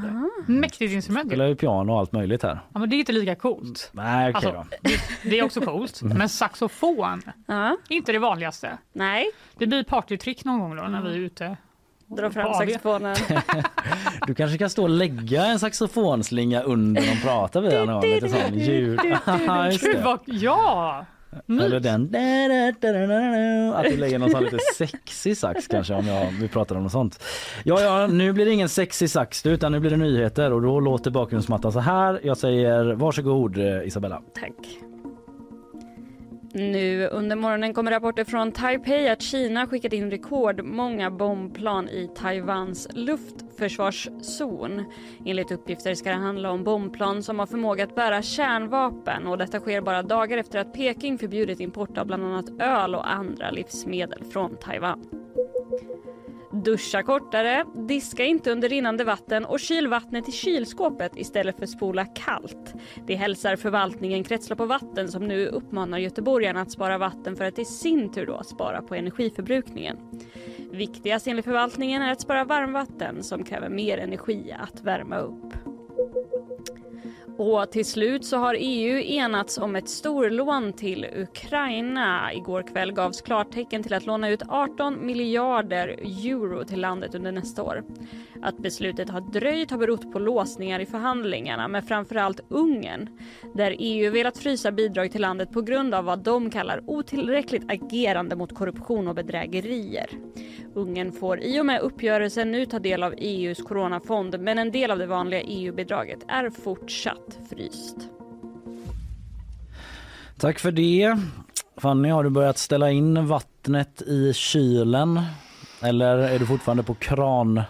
Mäktigt instrument. Spelar ju piano och allt möjligt här. Ja, men det är inte lika coolt. Nej okej Alltså, då. det, det är också coolt. Men saxofon, Ja, inte det vanligaste. nej, Det blir partytrick någon gång då när vi är ute. dra fram saxofonen. Du kanske kan stå och lägga en saxofonslinga under de pratar vid gång. Lite sån ljud. Gud vad, ja! Eller den. Att du lägger någon sån lite sexig sax kanske om jag, vi pratar om något sånt. Ja, ja, nu blir det ingen sexig sax utan nu blir det nyheter och då låter bakgrundsmattan så här. Jag säger varsågod eh, Isabella. Tack. Nu under morgonen kommer rapporter från Taipei att Kina skickat in rekordmånga bombplan i Taiwans luftförsvarszon. Enligt uppgifter ska det handla om bombplan som har förmåga att bära kärnvapen och detta sker bara dagar efter att Peking förbjudit import av bland annat öl och andra livsmedel från Taiwan. Duscha kortare, diska inte under rinnande vatten och kyl vattnet i kylskåpet istället för spola kallt. Det hälsar förvaltningen Kretslopp och vatten som nu uppmanar göteborgarna att spara vatten för att i sin tur då spara på energiförbrukningen. Viktigast enligt förvaltningen är att spara varmvatten som kräver mer energi att värma upp. Och till slut så har EU enats om ett storlån till Ukraina. Igår kväll gavs klartecken till att låna ut 18 miljarder euro till landet under nästa år. Att beslutet har dröjt har berott på låsningar i förhandlingarna med framförallt Ungern där EU velat frysa bidrag till landet på grund av vad de kallar otillräckligt agerande mot korruption och bedrägerier. Ungern får i och med uppgörelsen nu ta del av EUs coronafond men en del av det vanliga EU-bidraget är fortsatt fryst. Tack för det. Fanny, har du börjat ställa in vattnet i kylen? Eller är du fortfarande på kran,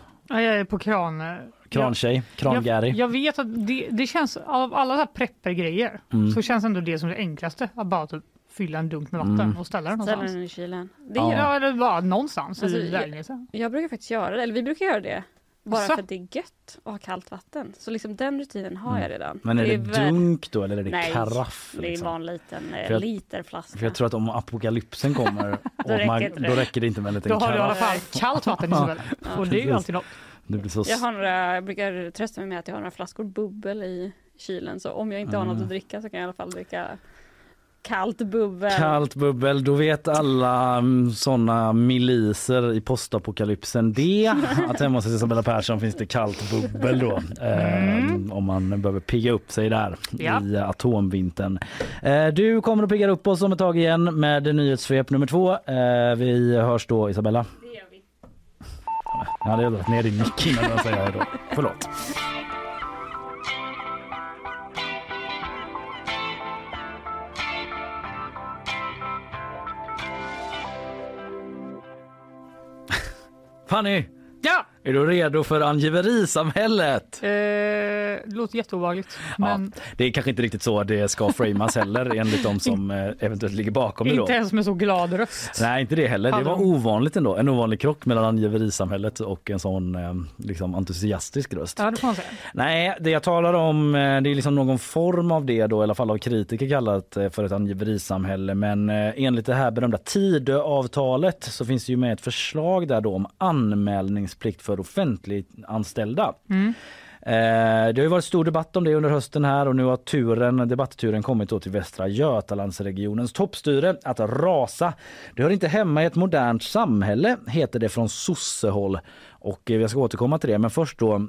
jag är på kran. krantjej, kran-Gary? Jag, jag vet att det, det känns, av alla så här prepper-grejer Mm. så känns ändå det som det enklaste. Att bara typ fylla en dunk med vatten Mm. och ställa den någonstans. den i kylen. Det, Ja. Ja, eller bara någonstans Alltså, i jag- lägenheten. Jag brukar faktiskt göra det, eller vi brukar göra det. Bara Asså? för att det är gött att ha kallt vatten. Så liksom den rutinen har jag redan. Mm. Men är det, vär- dunk då eller är det Nej, karaff? Det är liksom? bara en liten eh, För jag- literflaska. För jag tror att om apokalypsen kommer, och räcker man, det. då räcker det inte med en liten Då har du i alla karaff. fall kallt vatten i stället. Och det är ju alltid något. Det blir så Jag, har några, jag brukar trösta mig med att jag har några flaskor bubbel i kylen. Så om jag inte har något Mm. att dricka så kan jag i alla fall dricka kallt bubbel. Kallt bubbel, då vet alla um, såna miliser i postapokalypsen det. Att hemma hos Isabella Persson finns det kallt bubbel då. Eh, om man behöver pigga upp sig där Ja. i atomvintern. Eh, du kommer att pigga upp oss om ett tag igen med nyhetssvep nummer två. Eh, vi hörs då Isabella. Det gör vi. Jag hade dragit ner din mick innan jag säger hej då. Förlåt. Fanny, Ja! Är du redo för angiverisamhället? Eh, det låter jätteobehagligt. Men Ja, det är kanske inte riktigt så det ska framas heller enligt de som eh, eventuellt ligger bakom det då. inte ens med så glad röst. Nej, inte det heller. Det var ovanligt ändå. En ovanlig krock mellan angiverisamhället och en sån eh, liksom entusiastisk röst. Ja, det får man säga. Nej, det jag talar om eh, det är liksom någon form av det då, i alla fall av kritiker kallat för ett angiverisamhälle. Men enligt det här berömda Tidöavtalet så finns det ju med ett förslag där då om anmälningsplikt för offentligt anställda. Mm. Eh, Det har ju varit stor debatt om det under hösten här och nu har turen, debattturen kommit då till Västra Götalandsregionens toppstyre att rasa. Det hör inte hemma i ett modernt samhälle heter det från sossehåll och eh, jag ska återkomma till det men först då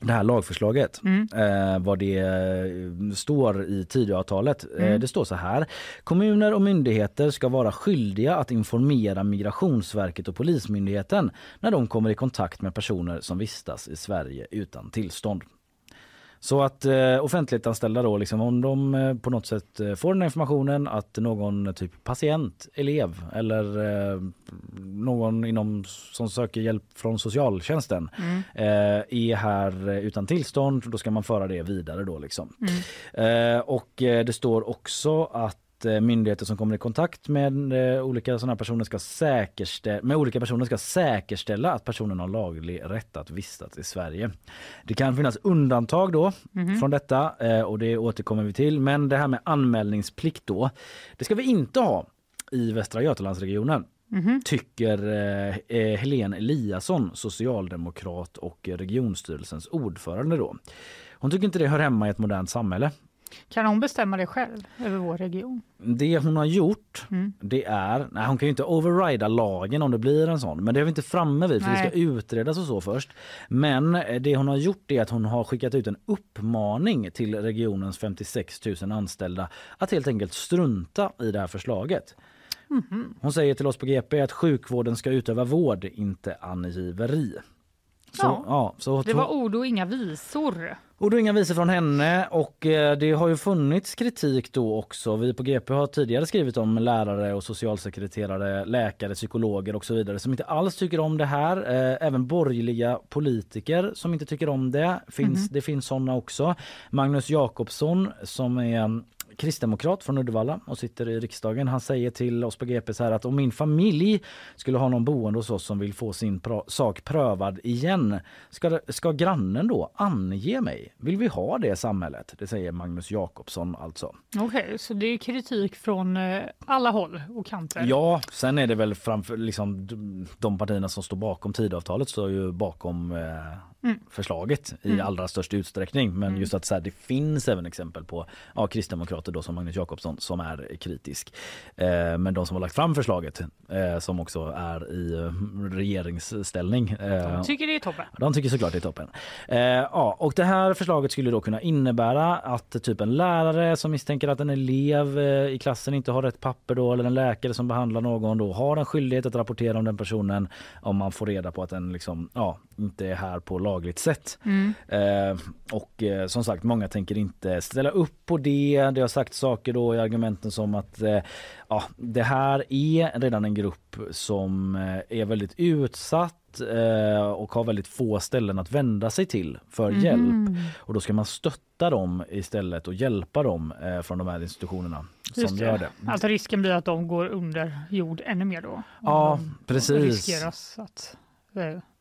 det här lagförslaget, eh, vad det eh, står i Tidöavtalet. Eh, det står så här. Kommuner och myndigheter ska vara skyldiga att informera Migrationsverket och Polismyndigheten när de kommer i kontakt med personer som vistas i Sverige utan tillstånd. Så att eh, offentligt anställda då, liksom, om de eh, på något sätt eh, får den informationen att någon typ patient, elev eller eh, någon inom som söker hjälp från socialtjänsten eh, är här eh, utan tillstånd, då ska man föra det vidare då liksom. Eh, och eh, det står också att eh, myndigheter som kommer i kontakt med eh, olika sådana personer ska säkerställa, med olika personer ska säkerställa att personen har laglig rätt att vistas i Sverige. Det kan finnas undantag då från detta eh, och det återkommer vi till. Men det här med anmälningsplikt då, det ska vi inte ha i Västra Götalandsregionen tycker eh, Helene Eliasson, socialdemokrat och regionstyrelsens ordförande då. Hon tycker inte det hör hemma i ett modernt samhälle. Kan hon bestämma det själv över vår region? Det hon har gjort Mm. det är, nej hon kan ju inte overrida lagen om det blir en sån men det är vi inte framme vid för det Nej. ska utredas och så först. Men eh, det hon har gjort är att hon har skickat ut en uppmaning till regionens 56 000 anställda att helt enkelt strunta i det här förslaget. Mhm. Hon säger till oss på GP att sjukvården ska utöva vård, inte angiveri. Så, Ja. ja, så Det var ord och inga visor. och då inga visor från henne och eh, det har ju funnits kritik då också. Vi på GP har tidigare skrivit om lärare och socialsekreterare, läkare, psykologer och så vidare som inte alls tycker om det här. Eh, Även borgerliga politiker som inte tycker om det. Finns, Det finns såna också. Magnus Jakobsson som är kristdemokrat från Uddevalla och sitter i riksdagen. Han säger till oss på GP så här att om min familj skulle ha någon boende hos oss som vill få sin sak prövad igen, ska, ska grannen då ange mig? Vill vi ha det samhället? Det säger Magnus Jakobsson alltså. Okej, okay, så det är kritik från eh, alla håll och kanter? Ja, sen är det väl framför liksom de partierna som står bakom Tidöavtalet står ju bakom eh, mm. förslaget i mm. allra störst utsträckning. Men mm. just att så här, det finns även exempel på ja, kristdemokrater då som Magnus Jakobsson som är kritisk. Eh, men de som har lagt fram förslaget eh, som också är i eh, regeringsställning. Eh, de tycker det är toppen. De tycker såklart det är toppen. Eh, ja, och det här förslaget skulle då kunna innebära att typ en lärare som misstänker att en elev eh, i klassen inte har rätt papper då eller en läkare som behandlar någon då har en skyldighet att rapportera om den personen om man får reda på att den liksom, ja, inte är här på lagligt sätt. Mm. Eh, och eh, som sagt, många tänker inte ställa upp på det. Det har sagt saker då i argumenten som att eh, ja, det här är redan en grupp som eh, är väldigt utsatt och har väldigt få ställen att vända sig till för mm. hjälp. Och då ska man stötta dem istället och hjälpa dem från de här institutionerna som det. gör det. Alltså risken blir att de går under jord ännu mer då? Ja, precis. Riskeras att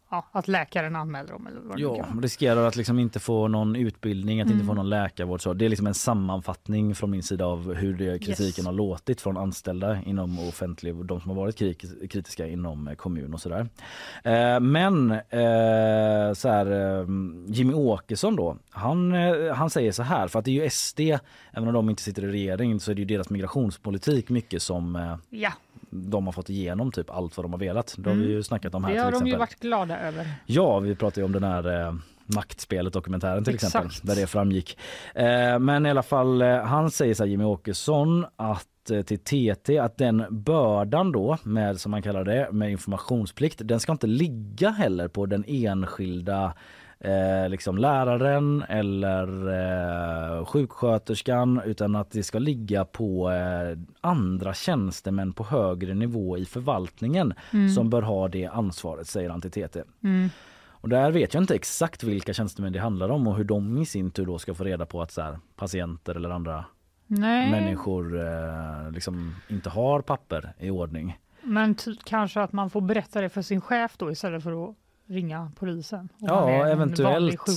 ja, att läkaren anmäler dem. Eller vad ja, riskerar att liksom inte få någon utbildning, att mm. inte få någon läkarvård. Så det är liksom en sammanfattning från min sida av hur det, kritiken yes. har låtit från anställda inom offentlig, de som har varit kritiska inom eh, kommun och sådär. Eh, men eh, så här, eh, Jimmy Åkesson då, han, eh, han säger så här, för att det är ju SD, även om de inte sitter i regeringen så är det ju deras migrationspolitik mycket som eh, ja de har fått igenom typ allt vad de har velat. Det har vi ju mm. snackat om här Det har de ju varit glada över. Ja, vi pratade ju om den här eh, maktspelet dokumentären till Exakt. exempel där det framgick. Eh, men i alla fall eh, han säger så här, Jimmy Åkesson att eh, till TT att den bördan då med som man kallar det med informationsplikt den ska inte ligga heller på den enskilda eh, liksom läraren eller eh, sjuksköterskan utan att det ska ligga på eh, andra tjänstemän på högre nivå i förvaltningen mm. som bör ha det ansvaret, säger han till TT. Mm. Och där vet jag inte exakt vilka tjänstemän det handlar om och hur de i sin tur då ska få reda på att så här, patienter eller andra Nej. människor eh, liksom inte har papper i ordning. Men kanske att man får berätta det för sin chef då istället för att ringa polisen? Ja, eventuellt.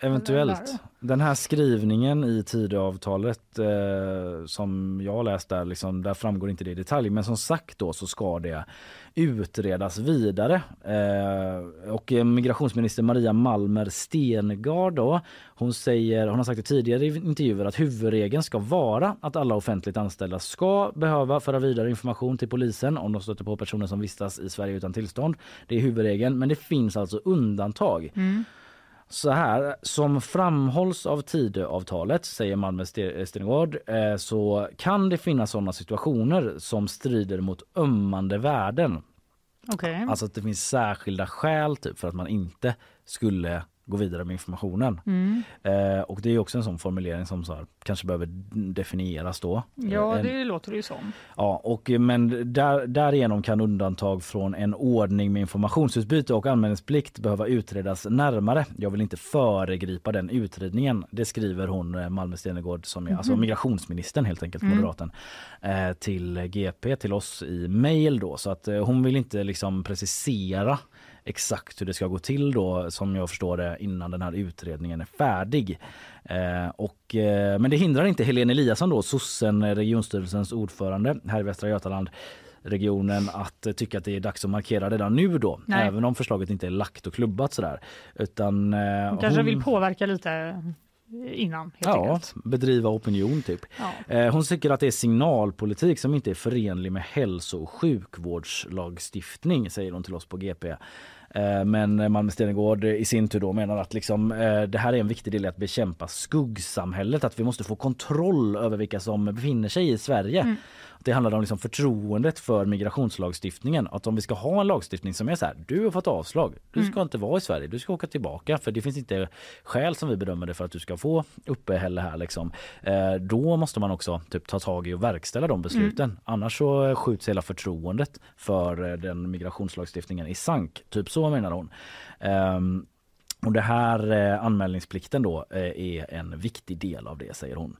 eventuellt. Den här skrivningen i Tidöavtalet eh, som jag läst där, liksom, där framgår inte det i detalj. Men som sagt då så ska det utredas vidare. Eh, och migrationsminister Maria Malmer Stengard då, hon säger, hon har sagt i tidigare intervjuer att huvudregeln ska vara att alla offentligt anställda ska behöva föra vidare information till polisen om de stöter på personer som vistas i Sverige utan tillstånd. Det är huvudregeln, men det finns alltså undantag. Mm. Så här, som framhålls av Tidöavtalet, säger Malmö Stenegård, eh, så kan det finnas sådana situationer som strider mot ömmande värden. Okay. Alltså att det finns särskilda skäl typ, för att man inte skulle gå vidare med informationen. Mm. Eh, och det är också en sån formulering som så här, kanske behöver definieras då. Ja, en, det låter det ju som. Ja, och, men där, därigenom kan undantag från en ordning med informationsutbyte och anmälningsplikt behöva utredas närmare. Jag vill inte föregripa den utredningen. Det skriver hon, eh, Malmö Stenegård, som är mm. alltså migrationsministern helt enkelt, mm. moderaten, eh, till GP, till oss i mejl då. Så att eh, hon vill inte liksom precisera exakt hur det ska gå till då som jag förstår det innan den här utredningen är färdig. Eh, och, eh, men det hindrar inte Helene Eliasson då, sossen, regionstyrelsens ordförande här i Västra Götaland regionen att tycka att det är dags att markera redan nu då. Nej. Även om förslaget inte är lagt och klubbat sådär. Utan, eh, hon kanske vill påverka lite innan. ja, enkelt. bedriva opinion typ. Ja. Eh, hon tycker att det är signalpolitik som inte är förenlig med hälso och sjukvårdslagstiftning säger hon till oss på GP. Eh, men Malmö Stenegård i sin tur då menar att liksom, eh, det här är en viktig del i att bekämpa skuggsamhället. Att vi måste få kontroll över vilka som befinner sig i Sverige. Mm. Det handlar om liksom förtroendet för migrationslagstiftningen. Att om vi ska ha en lagstiftning som är så här, du har fått avslag, du ska mm. inte vara i Sverige, du ska åka tillbaka för det finns inte skäl som vi bedömer det för att du ska få uppehälle här liksom. Eh, då måste man också typ ta tag i och verkställa de besluten. Mm. Annars så skjuts hela förtroendet för den migrationslagstiftningen i sank. Typ så menar hon. Um, och det här eh, anmälningsplikten då eh, är en viktig del av det säger hon.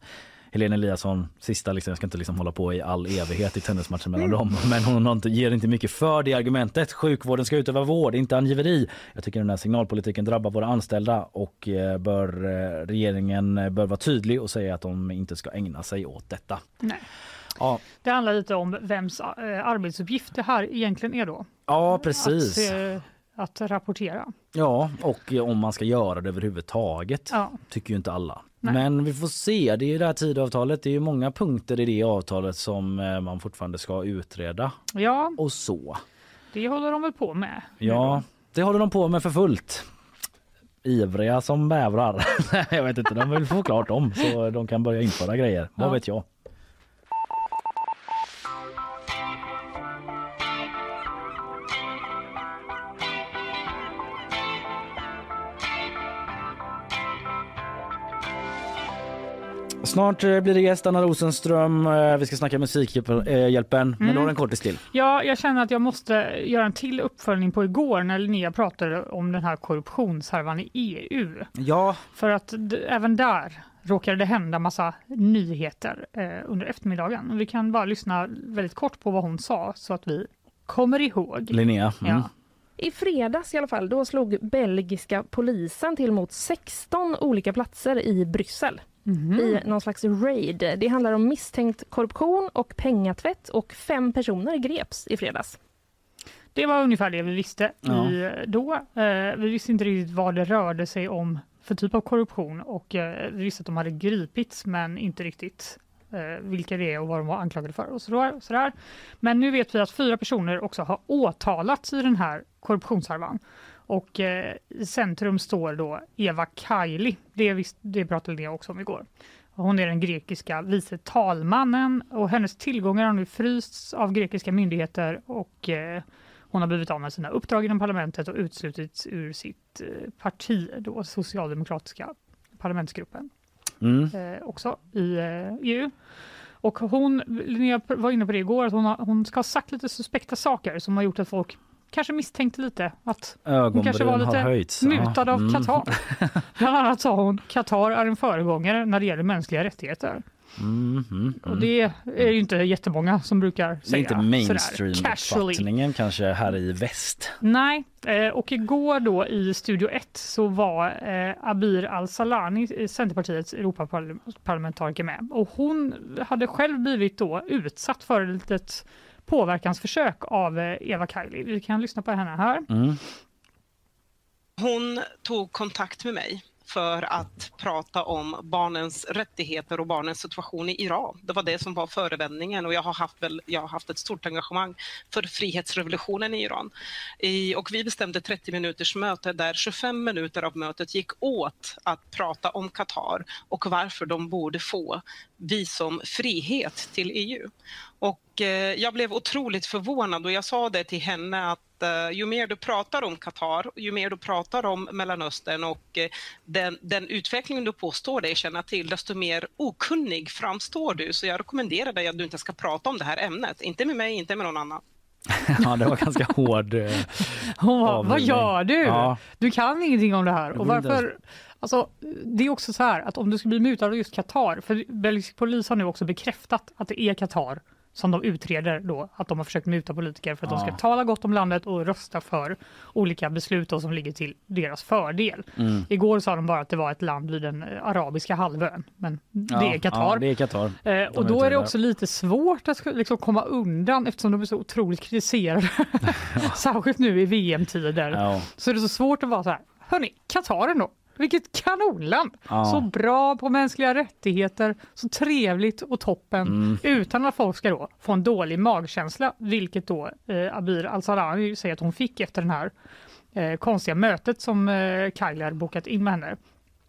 Helena Eliasson, sista liksom, jag ska inte liksom hålla på i all evighet i tennismatchen mellan dem, men hon inte, ger inte mycket för det argumentet. Sjukvården ska utöva vård, inte angiveri. Jag tycker den här signalpolitiken drabbar våra anställda och eh, bör, eh, regeringen bör vara tydlig och säga att de inte ska ägna sig åt detta. Nej. Ja, Det handlar lite om vems eh, arbetsuppgift det här egentligen är då. ja precis. Att, att rapportera. Ja, och om man ska göra det överhuvudtaget. Ja. tycker ju inte alla. Nej. Men vi får se. Det är ju det här tidavtalet. Det är ju många punkter i det avtalet som eh, man fortfarande ska utreda ja, och så. det håller de väl på med. Ja, det håller de på med för fullt. Ivriga som bävrar. jag vet inte, de vill få klart dem så de kan börja införa grejer. Vad Ja. vet jag? Snart eh, blir det gäst Anna Rosenström. Eh, Vi ska snacka Musikhjälpen, men då har en kortis till. Ja, jag känner att jag måste göra en till uppföljning på igår när Linnea pratade om den här korruptionshärvan i EU. Ja, För att även där råkade det hända massa nyheter eh, under eftermiddagen. Vi kan bara lyssna väldigt kort på vad hon sa så att vi kommer ihåg. Linnea. Mm. Ja. I fredags i alla fall, då slog belgiska polisen till mot 16 olika platser i Bryssel i någon slags raid. Det handlar om misstänkt korruption och pengatvätt och fem personer greps i fredags. Det var ungefär det vi visste Ja. i, då. Eh, vi visste inte riktigt vad det rörde sig om för typ av korruption och eh, vi visste att de hade gripits men inte riktigt eh, vilka det är och vad de var anklagade för. Och sådär, sådär. Men nu vet vi att fyra personer också har åtalats i den här korruptionshärvan. Och eh, i centrum står då Eva Kaili. Det, visst, det pratade Linnea också om igår. Hon är den grekiska vice talmannen och hennes tillgångar har nu frysts av grekiska myndigheter och eh, hon har blivit av med sina uppdrag inom parlamentet och utslutits ur sitt eh, parti, då socialdemokratiska parlamentsgruppen Mm. eh, också i EU. Och hon, Linnea var inne på det igår, att hon, har, hon ska ha sagt lite suspekta saker som har gjort att folk kanske misstänkte lite att hon kanske var lite höjts. mutad Ja. av Mm. Qatar. Bland annat sa hon Qatar är en föregångare när det gäller mänskliga rättigheter. Mm, mm, Och mm. det är ju inte jättemånga som brukar Det är säga inte mainstream-uppfattningen kanske här i väst. Nej, eh, och igår då i Studio 1 så var eh, Abir Al-Salani, eh, Centerpartiets Europaparlamentariker med. Och hon hade själv blivit då utsatt för ett litet påverkansförsök av eh, Eva Kaili. Vi kan lyssna på henne här. Mm. Hon tog kontakt med mig för att prata om barnens rättigheter och barnens situation i Iran. Det var det som var förevändningen och jag har haft, väl, jag har haft ett stort engagemang för frihetsrevolutionen i Iran. I, och vi bestämde 30 minuters möte där 25 minuter av mötet gick åt att prata om Qatar och varför de borde få visumfrihet till EU. Och eh, jag blev otroligt förvånad och jag sa det till henne att eh, ju mer du pratar om Qatar, ju mer du pratar om Mellanöstern och eh, den, den utvecklingen du påstår dig känna till, desto mer okunnig framstår du. Så jag rekommenderar dig att du inte ska prata om det här ämnet. Inte med mig, inte med någon annan. Ja, det var ganska hård. eh, Avvägning. vad gör du? Ja. Du kan ingenting om det här. Och varför? Alltså, det är också så här att om du ska bli mutad av just Qatar, för belgisk polis har nu också bekräftat att det är Qatar som de utreder då, att de har försökt muta politiker för att de Ja. ska tala gott om landet och rösta för olika beslut då som ligger till deras fördel. Mm. Igår sa de bara att det var ett land vid den arabiska halvön, men det Ja, är Qatar. Ja, det är Qatar. Eh, De och då är det också lite svårt att liksom komma undan eftersom de är så otroligt kritiserade. Särskilt nu i VM-tider. Så är det så svårt att vara så här, hörni, Qatar ändå. Vilket kanonland! Ja. Så bra på mänskliga rättigheter, så trevligt och toppen Mm. utan att folk ska då få en dålig magkänsla, vilket då eh, Abir Al-Salami säger att hon fick efter den här eh, konstiga mötet som eh, Kailer bokat in med henne.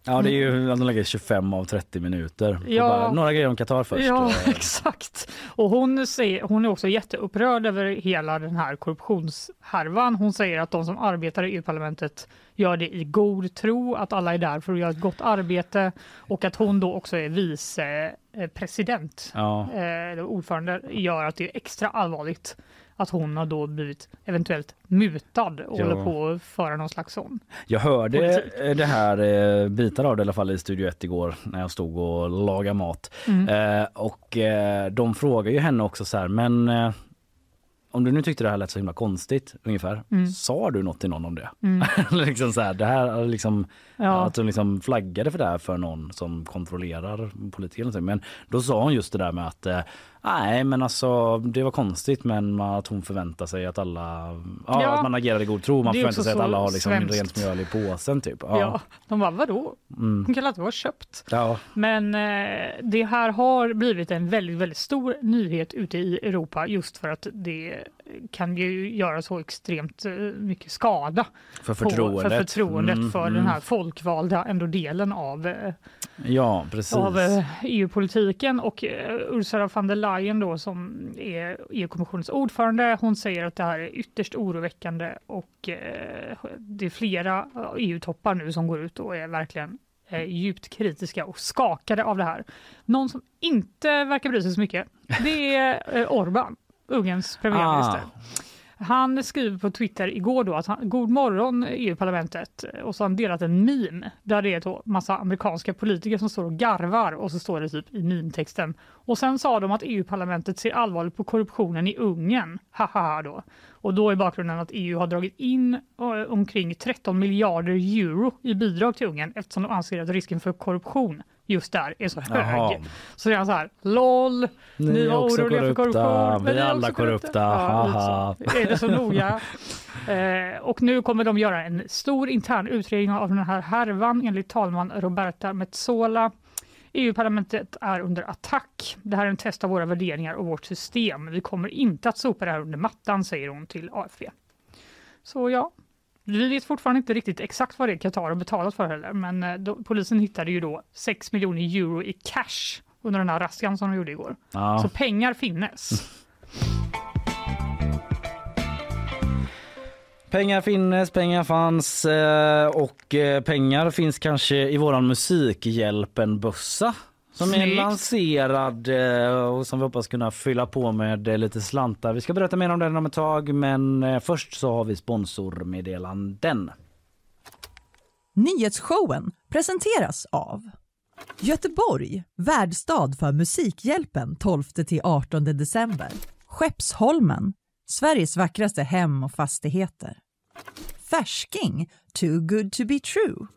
ja, det är ju de lägger 25 av 30 minuter. Ja. Bara, några grejer om Qatar först. Ja, exakt. Och hon, säger, hon är också jätteupprörd över hela den här korruptionshärvan. Hon säger att de som arbetar i EU-parlamentet gör det i god tro, att alla är där för att göra ett gott arbete och att hon då också är vice eh, president, Ja. eh, eller ordförande, gör att det är extra allvarligt att hon har då blivit eventuellt mutad och Ja. håller på att föra någon slags sån. Jag hörde Politik. eh, det här eh, bitar av det i alla fall i Studio 1 igår när jag stod och lagade mat. Mm. Eh, och eh, de frågar ju henne också så här, men eh, om du nu tyckte det här lät så himla konstigt ungefär, Mm. sa du något till någon om det? Mm. liksom så här, det här liksom, Ja. att hon liksom flaggade för det här för någon som kontrollerar någonting. Men då sa hon just det där med att eh, nej men alltså det var konstigt men att hon förväntar sig att alla, ja, Ja. att man agerar i god tro. Man Det förväntar sig att alla har liksom svenskt. rent mjöl i påsen typ. Ja. de bara vadå? Mm. Hon kan inte vara köpt. Ja. Men eh, det här har blivit en väldigt, väldigt stor nyhet ute i Europa just för att det kan ju göra så extremt eh, mycket skada För på- förtroendet. för, förtroendet Mm, för mm. den här folkvalda ändå delen av, eh, Ja av eh, EU-politiken och eh, Ursula von der Leyen då som är EU-kommissionens ordförande hon säger att det här är ytterst oroväckande och det är flera EU-toppar nu som går ut och är verkligen djupt kritiska och skakade av det här. Någon som inte verkar bry sig så mycket det är Orbán, Ungerns premiärminister. Ah. Han skriver på Twitter igår då att han, god morgon EU-parlamentet och så har han delat en meme där det är då massa amerikanska politiker som står och garvar och så står det typ i meme-texten. Och sen sa de att EU-parlamentet ser allvarligt på korruptionen i Ungern. Haha då. Och då är bakgrunden att EU har dragit in eh, omkring 13 miljarder euro i bidrag till Ungern eftersom de anser att risken för korruption just där är så hög. Jaha. Så det är så här, LOL, Ni ni var oroliga för korrupta, korruption. men vi är alla korrupta, Ja, haha. så. Är det så noga? Eh, och nu kommer de göra en stor intern utredning av den här härvan enligt talman Roberta Metsola. EU-parlamentet är under attack. Det här är en test av våra värderingar och vårt system. Vi kommer inte att sopa det här under mattan, säger hon till AFP. Så ja, vi vet fortfarande inte riktigt exakt vad det Qatar har betalat för heller, men eh, då, polisen hittade ju då 6 miljoner euro i cash under den här razzian som de gjorde igår. Ja. Så pengar finnes. Pengar finns, pengar fanns eh, och eh, pengar finns kanske i våran Musikhjälpen-bössa som är Snyggt. lanserad eh, och som vi hoppas kunna fylla på med lite slantar. Vi ska berätta mer om den om ett tag men först så har vi sponsormeddelanden. Nyhetsshowen presenteras av Göteborg, värdstad för Musikhjälpen 12-18 december. Skeppsholmen, Sveriges vackraste hem och fastigheter. Färsking, too good to be true.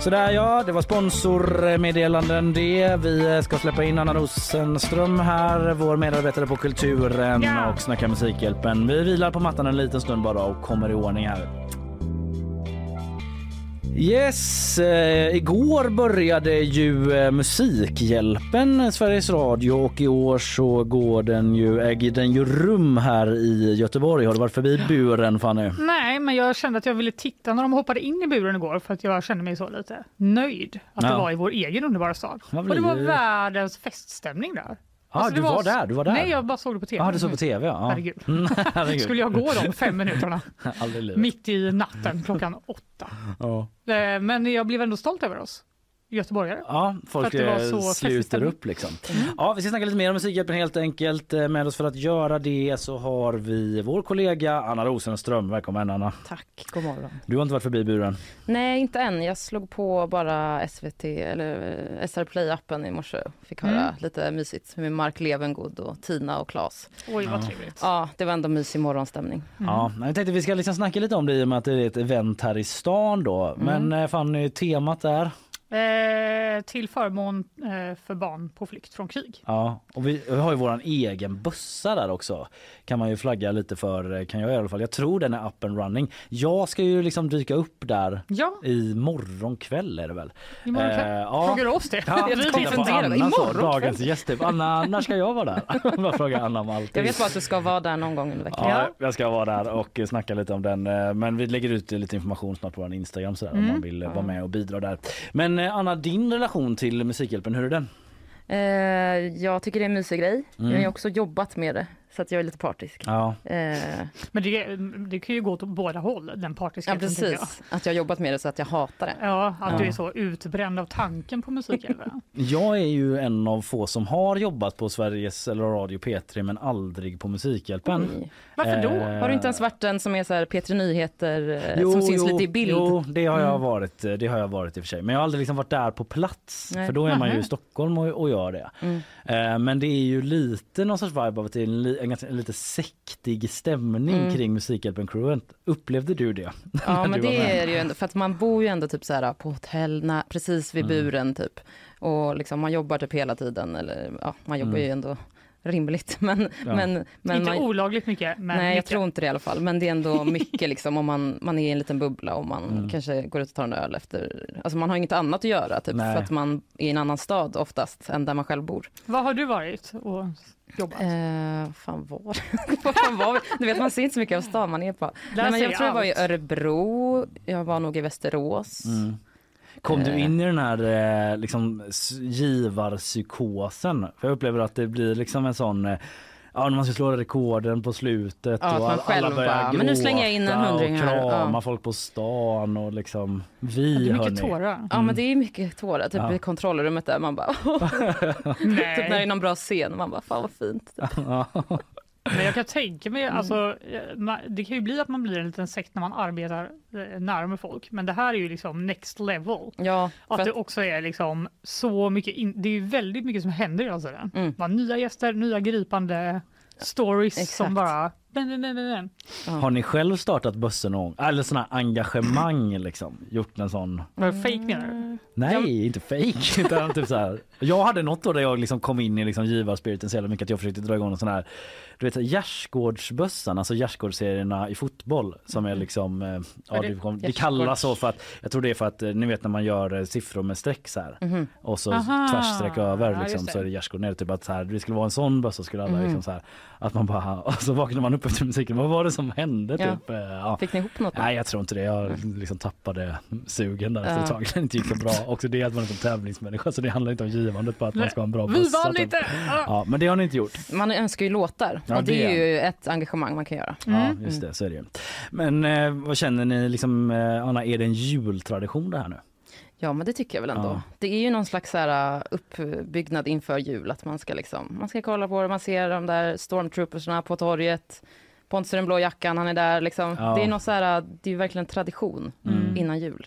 Sådär ja, det var sponsormeddelanden det. Vi ska släppa in Anna Rosenström här, vår medarbetare på Kulturen och snacka Musikhjälpen. Vi vilar på mattan en liten stund bara och kommer i ordning här. Yes, eh, igår började ju eh, Musikhjälpen, Sveriges Radio och i år så går den ju, äger den ju rum här i Göteborg. Har du varit förbi buren Fanny? Nej, men jag kände att jag ville titta när de hoppade in i buren igår för att jag kände mig så lite nöjd att Ja. det var i vår egen underbara stad. Och det var världens feststämning där. Ja, Alltså, du det var där, du var där. Nej, jag bara såg det på tv. Ja, du såg på tv ja. Herregud. Mm, herregud. Skulle jag gå de fem minuterna mitt i natten klockan åtta. Ja. Eh, Men jag blev ändå stolt över oss göteborgare. Ja, För folk att det var eh, så sluter upp liksom. Ja, vi ska snacka lite mer om Musikhjälpen helt enkelt. Eh, Med oss för att göra det så har vi vår kollega Anna Rosenström. Välkommen Anna. Tack, god morgon. Du har inte varit förbi buren. Nej, inte än. Jag slog på bara SVT eller eh, SR Play-appen i morse. Fick höra Mm. lite mysigt med Mark Levengood och Tina och Claes. Oj, vad Ja. trevligt. Ja, det var ändå mysig morgonstämning. Ja, jag tänkte vi ska liksom snacka lite om det i och med att det är ett event här i stan då. Men eh, Fanny, temat är? Eh, till förmån eh, för barn på flykt från krig. Ja, och vi, vi har ju våran egen bössa där också. Kan man ju flagga lite för, eh, kan jag i alla fall. Jag tror den är up and running. Jag ska ju liksom dyka upp där Ja, i morgon kväll är det väl? imorgon kväll. Eh, ja. Frågar du oss det? Ja, vi. Anna Imorgon kväll? dagens gäst. Typ. Anna, när ska jag vara där? Bara fråga Anna om allting. Jag vet bara att du ska vara där någon gång under veckan. Ja, jag ska vara där och snacka lite om den. eh, Men vi lägger ut lite information snart på vår Instagram sådär, om Mm. man vill vara med och bidra där. Men eh, Anna, din relation till Musikhjälpen, hur är den? Eh, jag tycker det är en mysig grej. Mm. Jag har ju också jobbat med det så att jag är lite partisk. Ja. Eh, Men det, det kan ju gå åt båda håll, den ja, partiskheten. jag. precis. Att jag har jobbat med det så att jag hatar det. Ja, att Ja. du är så utbränd av tanken på Musikhjälpen. Jag är ju en av få som har jobbat på Sveriges eller Radio P3 men aldrig på Musikhjälpen. Oj. Varför då? Eh, Har du inte ens varit den som är så här P3 Nyheter eh, som syns lite i bild? Jo, det har jag Mm. varit. Det har jag varit i och för sig. Men jag har aldrig liksom varit där på plats. Nej. För då är man ju i Stockholm och, och gör det. Mm. Eh, men det är ju lite någon sorts vibe av att det är en, li- en, ganska, en lite sektig stämning Mm. kring Musikhjälpen-crewen. Upplevde du det? Ja när men det är det ju ändå, för att man bor ju ändå typ så här på hotell nä- precis vid Mm. buren typ. Och liksom man jobbar typ hela tiden eller ja man jobbar Mm. ju ändå rimligt men, Ja. men, men inte man, olagligt mycket, men Nej jag mycket. tror inte det i alla fall men det är ändå mycket liksom om man, man är i en liten bubbla och man Mm. kanske går ut och tar en öl efter, alltså man har inget annat att göra typ Nej. för att man är i en annan stad oftast än där man själv bor. Var har du varit och jobbat? Eh, fan var fan var? Du vet man ser inte så mycket av stan man är på. Nej, men jag tror jag var i. Örebro, jag var nog i Västerås. Mm. Kom du Eh. in i den här eh, liksom, givarpsykosen? För jag upplever att det blir liksom en sån eh, Ja, när man ska slå rekorden på slutet Ja, och man all- själv alla börjar bara, "Men nu slänger jag in en hundring här." och krama Ja. folk på stan och liksom det vi är mycket hörni. tårar. Ja men det är mycket tårar, typ Ja. i kontrollrummet där man bara typ när det är någon bra scen man bara fan vad fint. Typ. Men jag kan tänka mig, alltså, eh, det kan ju bli att man blir en liten sekt när man arbetar eh, nära med folk, men det här är ju liksom next level. Ja, Att att, det också är liksom så mycket, in, det är ju väldigt mycket som händer i serien. Mm. Bara Nya gäster, nya gripande stories Exakt. som bara... Den, den, den. Har ni själv startat bössen någon? Eller här engagemang liksom? Gjort en sån? Var det fake menar du? Nej, inte fake. Utan typ så här. Jag hade något år där jag liksom kom in i liksom givarspiriten så jävla mycket att jag försökte dra igång en sån här du vet Gärdsgårdsbössan, alltså gärdsgårdsserierna i fotboll som är liksom eh, ja, det det, det kallas så för att jag tror det är för att eh, ni vet när man gör eh, siffror med streck så här Mhm. och så Aha. tvärsstreck över Ja, liksom, så är det gärdsgård ner typ att så här, det skulle vara en sån bössa skulle alla Mhm. liksom så här att man bara och så vaknar man upp efter musiken vad var det som hände Ja. typ eh, ja. fick ni ihop något? då? Nej jag tror inte det. Jag liksom tappade sugen där efter ett tag. Det inte gick så bra. Också det att man är en tävlingsmänniska så det handlar inte om givandet på att man ska ha en bra Vi bössa. vann inte! Ja men det har ni inte gjort. Man önskar ju låtar Ja, och det, det är ju ett engagemang man kan göra. Mm. Ja just det, så är det ju. Men eh, vad känner ni liksom, eh, Anna, är det en jultradition det här nu? Ja men det tycker jag väl ändå. Ja. Det är ju någon slags så här, uh, uppbyggnad inför jul att man ska liksom, man ska kolla på det, man ser de där stormtroopersna på torget. Pontus i den blå jackan, han är där liksom. Ja. Det är något så här, uh, det är verkligen en tradition Mm. innan jul.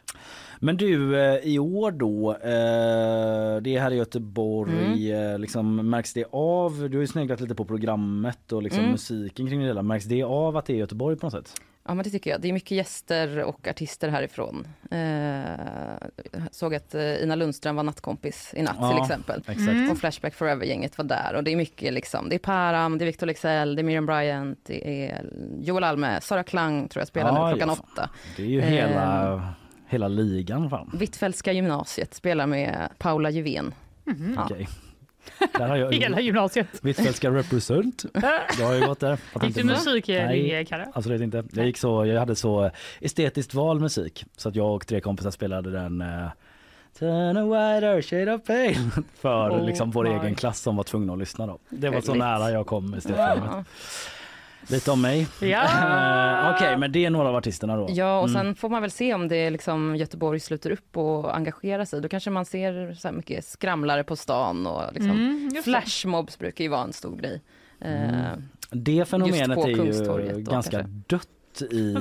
Men du, eh, i år då, eh, det är här i Göteborg, Mm. eh, liksom, märks det av, du har ju sneglat lite på programmet och liksom Mm. musiken kring det hela, märks det av att det är Göteborg på något sätt? Ja men det tycker jag. Det är mycket gäster och artister härifrån. Eh, såg att eh, Ina Lundström var nattkompis i natt Ja. till exempel. Exakt. Mm. Och Flashback Forever-gänget var där och det är mycket liksom, det är Param, det är Victor Leksell, det är Miriam Bryant, det är Joel Alme, Sara Klang tror jag spelar Ja, nu klockan ja, åtta. Det är ju Eh. hela, hela ligan fan. Hvitfeldtska gymnasiet spelar med Paula Juvén. Mhm. Ja. Okej. Där har jag Hela gymnasiet. Hvitfeldtska represent. Jag har ju gått där. Gick du musiklinje, Nej. Kalle? Absolut inte. Jag, gick så, jag hade så estetiskt val musik så att jag och tre kompisar spelade den eh, Turn a wider shade of pale för Oh liksom vår my. egen klass som var tvungna att lyssna då. Det var så nära jag kom estetprogrammet. Ja. Lite om mig. Ja! Eh, Okej, men det är några av artisterna då. Ja, och Mm. sen får man väl se om det liksom Göteborg sluter upp och engagerar sig. Då kanske man ser så här mycket skramlare på stan och liksom Mm, det. flashmobs brukar ju vara en stor grej. Eh, Det fenomenet är ju då, ganska kanske. dött i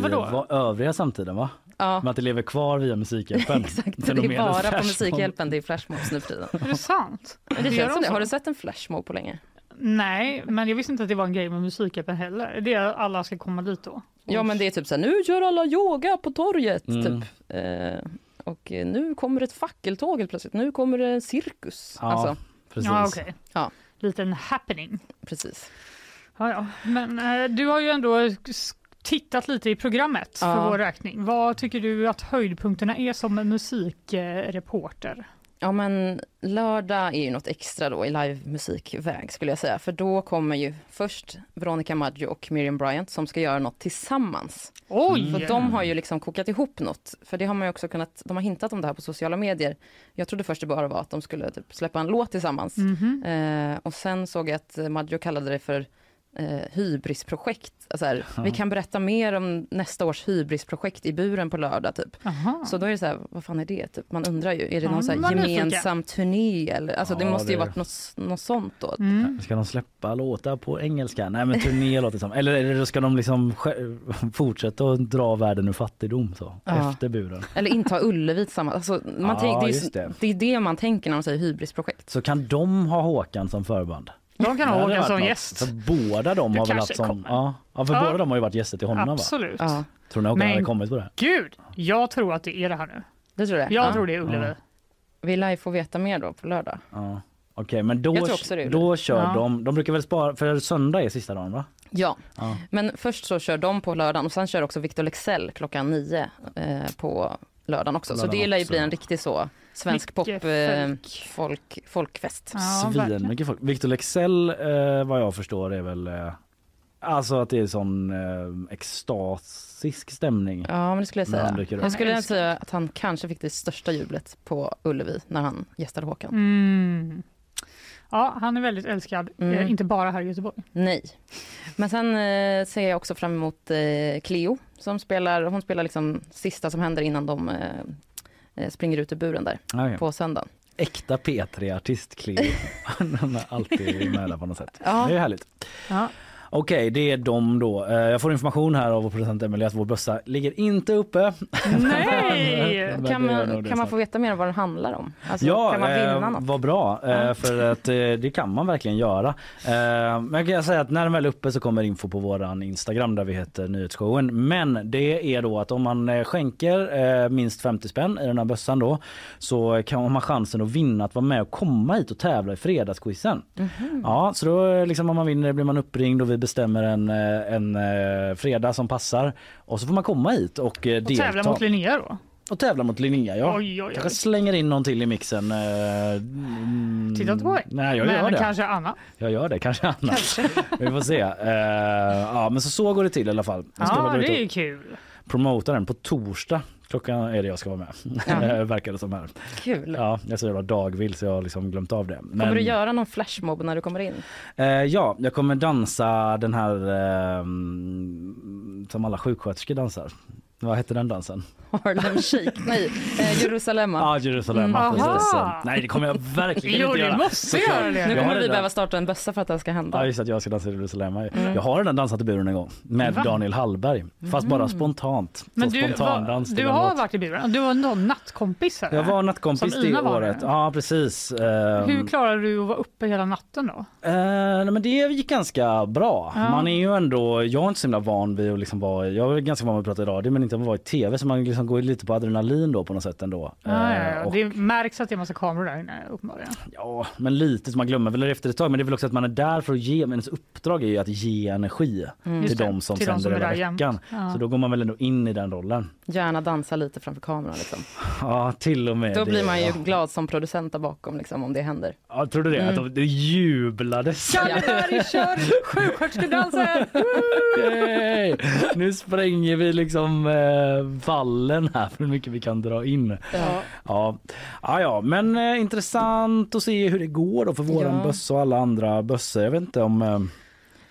övriga samtiden va? ja, Men att det lever kvar via Musikhjälpen. exakt. Det är bara på. Musikhjälpen det är flashmobs nu för tiden. Är det sant? Det Gör känns det. så? Har du sett en flashmob på länge? Nej, men jag visste inte att det var en grej med Musikhjälpen heller. Det är alla ska komma dit då. Ja, men det är typ så här, nu gör alla yoga på torget, Mm. typ. Eh, och nu kommer ett fackeltåg helt plötsligt. Nu kommer det en cirkus. Ja. Alltså, Precis. Ja, okej. Ja. Liten happening. precis. Ja, ja. Men eh, du har ju ändå tittat lite i programmet för Ja. vår räkning. Vad tycker du att höjdpunkterna är som musikreporter? Ja men lördag är ju något extra då i livemusikväg skulle jag säga. För då kommer ju först Veronica Maggio och Miriam Bryant som ska göra något tillsammans. Oj! För de har ju liksom kokat ihop något. För det har man ju också kunnat, de har hintat om det här på sociala medier. Jag trodde först det bara var att de skulle typ släppa en låt tillsammans. Mhm. Eh, och sen såg jag att Maggio kallade det för eh, hybrisprojekt. Alltså här, Ja. Vi kan berätta mer om nästa års hybrisprojekt i buren på lördag. Typ. Aha. Så då är det så här, vad fan är det? Typ, man undrar ju, är det Ja, någon så är nyfiken. gemensam turné? Eller, alltså, det Ja, måste ju det- varit något, något sånt då. Mm. Ska de släppa låtar på engelska? Nej men turné låter som. Eller, eller ska de liksom fortsätta att dra världen ur fattigdom så? Ja. Efter buren. Eller inta Ullevi tillsammans. Alltså, man Ja, det, är, ju- det. det är det man tänker när man säger hybrisprojekt. Så kan de ha Håkan som förband? De kan Det ha Håkan som gäst. För båda de Det har väl haft som... Ja, ja för Ja. båda de har ju varit gäster till honom va? Absolut. Ja, Tror ni Håkan hade kommit på det? Gud, jag tror att det är det här nu. det tror jag. Jag ja. tror det är Ullevi. Ja. Vi lär ju få veta mer då på lördag. Ja. Okej men då, det då kör Ja. de, de brukar väl spara, för söndag är sista dagen va? Ja, Ja. men först så kör de på lördagen och sen kör också Victor Lexell klockan nio eh, på lördagen också. På så lördagen det lär ju bli en riktig så svensk pop Mycket eh, folk. folk, folkfest. Ja, Svin verkligen. mycket folk. Victor Lexell eh, vad jag förstår är väl eh, Alltså att det är sån eh, extasisk stämning. Ja, men det skulle jag säga. Jag skulle Älskar. säga att han kanske fick det största jublet på Ullevi när han gästade Håkan. Mm. Ja, han är väldigt älskad, Mm. eh, inte bara här i Göteborg. Nej. Men sen eh, ser jag också fram emot eh, Cleo som spelar, hon spelar liksom sista som händer innan de eh, springer ut ur buren där Okej. på söndagen. Äkta P3-artist Cleo. Han är alltid med där på något sätt. Ja. Det är härligt. Ja. Okej, det är de då. Eh, Jag får information här av vår producent Emelie att vår bössa ligger inte uppe. Nej! Men Kan man, kan man få veta mer om vad den handlar om? Alltså, Ja, kan man vinna eh, något? vad bra. Eh, för att eh, det kan man verkligen göra. Men jag kan säga att när den väl är uppe så kommer info på våran Instagram där vi heter Nyhetsshowen. Men det är då att om man skänker minst 50 spänn i den här bössan då så kan man ha chansen att vinna att vara med och komma hit och tävla i fredagsquizen. Mhm. Ja, så då liksom om man vinner blir man uppringd och vi bestämmer en, eh, en eh, fredag som passar och så får man komma hit och, eh, Och delta. tävla mot Linnea då? och tävla mot Linnea ja. Oj, oj, oj. Kanske slänger in någon till i mixen. eh, mm, Titta inte på mig. Nej jag men gör det. kanske Anna. Jag gör det, kanske Anna. Vi får se. Eh, ja men så, så går det till i alla fall. Jag ska Ja, det är och kul. promota den på torsdag. Klockan är det jag ska vara med. Ja. Verkar det som här. Kul. Ja, jag är så jävla dagvill så jag har liksom glömt av det. Men, Kommer du göra någon flashmob när du kommer in? eh, ja, jag kommer dansa den här eh, som alla sjuksköterskor dansar. Vad heter den dansen? Harlem Shake? Nej, eh, Jerusalemma. Ja, Jerusalem. Mm. Nej, det kommer jag verkligen Jo, inte göra. måste göra det. Nu kommer vi behöva starta en bössa för att det här ska Ja hända. just att jag ska dansa i Jerusalem. Mm. Jag har redan dansat i buren en gång med Va? Daniel Hallberg. Fast bara spontant. Men du, var, du har varit i buren? Du var någon nattkompis? Eller? Jag var nattkompis Som det Ina var året. Ja precis. Ehm, Hur klarade du att vara uppe hela natten då? eh, nej, men det gick ganska bra. Ja. Man är ju ändå, jag är inte så himla van vid att liksom vara, jag är ganska van vid att prata i radio men inte att vara i tv så man liksom går lite på adrenalin då på något sätt ändå. Ja, ja, Eh, ja. och- Det märks att det är massa kameror där inne uppenbarligen. Ja, men lite så man glömmer väl det efter ett tag. Men det är väl också att man är där för att ge, men ens uppdrag är ju att ge energi till Just det, de som till de sänder som jämt. veckan. Ja. Så då går man väl ändå in i den rollen. Gärna dansa lite framför kameran. Liksom. Ja, till och med Då det. blir man ju Ja. glad som producent där bakom liksom, om det händer. Ja, tror du det? Mm. Att de, det jublades. Kalle Berg kör sjuksköterskedansen! Nu spränger vi liksom eh, vallen här för hur mycket vi kan dra in. Ja. Ja, ja, ja men eh, intressant att se hur det går då för våran Ja. bössa och alla andra bössor. Jag vet inte om...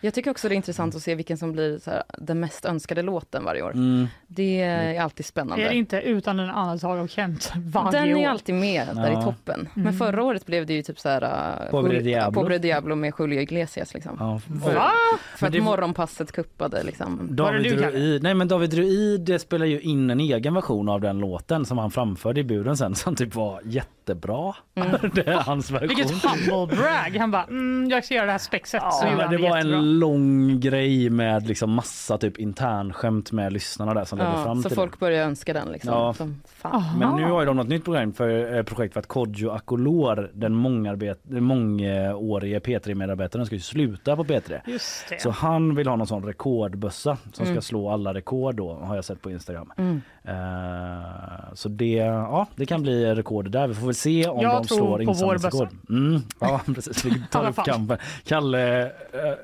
Jag tycker också det är intressant att se vilken som blir så här, den mest önskade låten varje år. mm, Det är alltid Är spännande. det inte utan en annan Saga och Kent varje Den år? är alltid med där Ja. i toppen. Men Mm. förra året blev det ju typ så här... uh, Pobre Diablo. Pobre Diablo med Julio Iglesias liksom. ja. För, Va? för Men att det- morgonpasset kuppade liksom. David du? Druid, nej men David Druid spelar ju in en egen version av den låten som han framförde i buren sen som typ var jättebra. det är hans version. Vilket humble brag. Han bara, mm, jag ska göra det här spexet. så Ja, men han det var jättebra. En lång grej med liksom massa typ internskämt med lyssnarna där som ledde Ja, fram så till folk börjar önska den liksom. Ja. Som det. Men nu har ju de något nytt program för, eh, projekt för att Kodjo Akolor, den mångarbet, mångårige P3-medarbetaren ska ju sluta på P3. Just det. Så han vill ha någon sån rekordbössa som Mm. ska slå alla rekord då har jag sett på Instagram. Mm. Eh, så det, ja, det kan bli rekord där. Vi får väl se om Jag de tror slår på vår insamlingsrekord. Mm, ja precis, vi tar upp kampen. Kalle,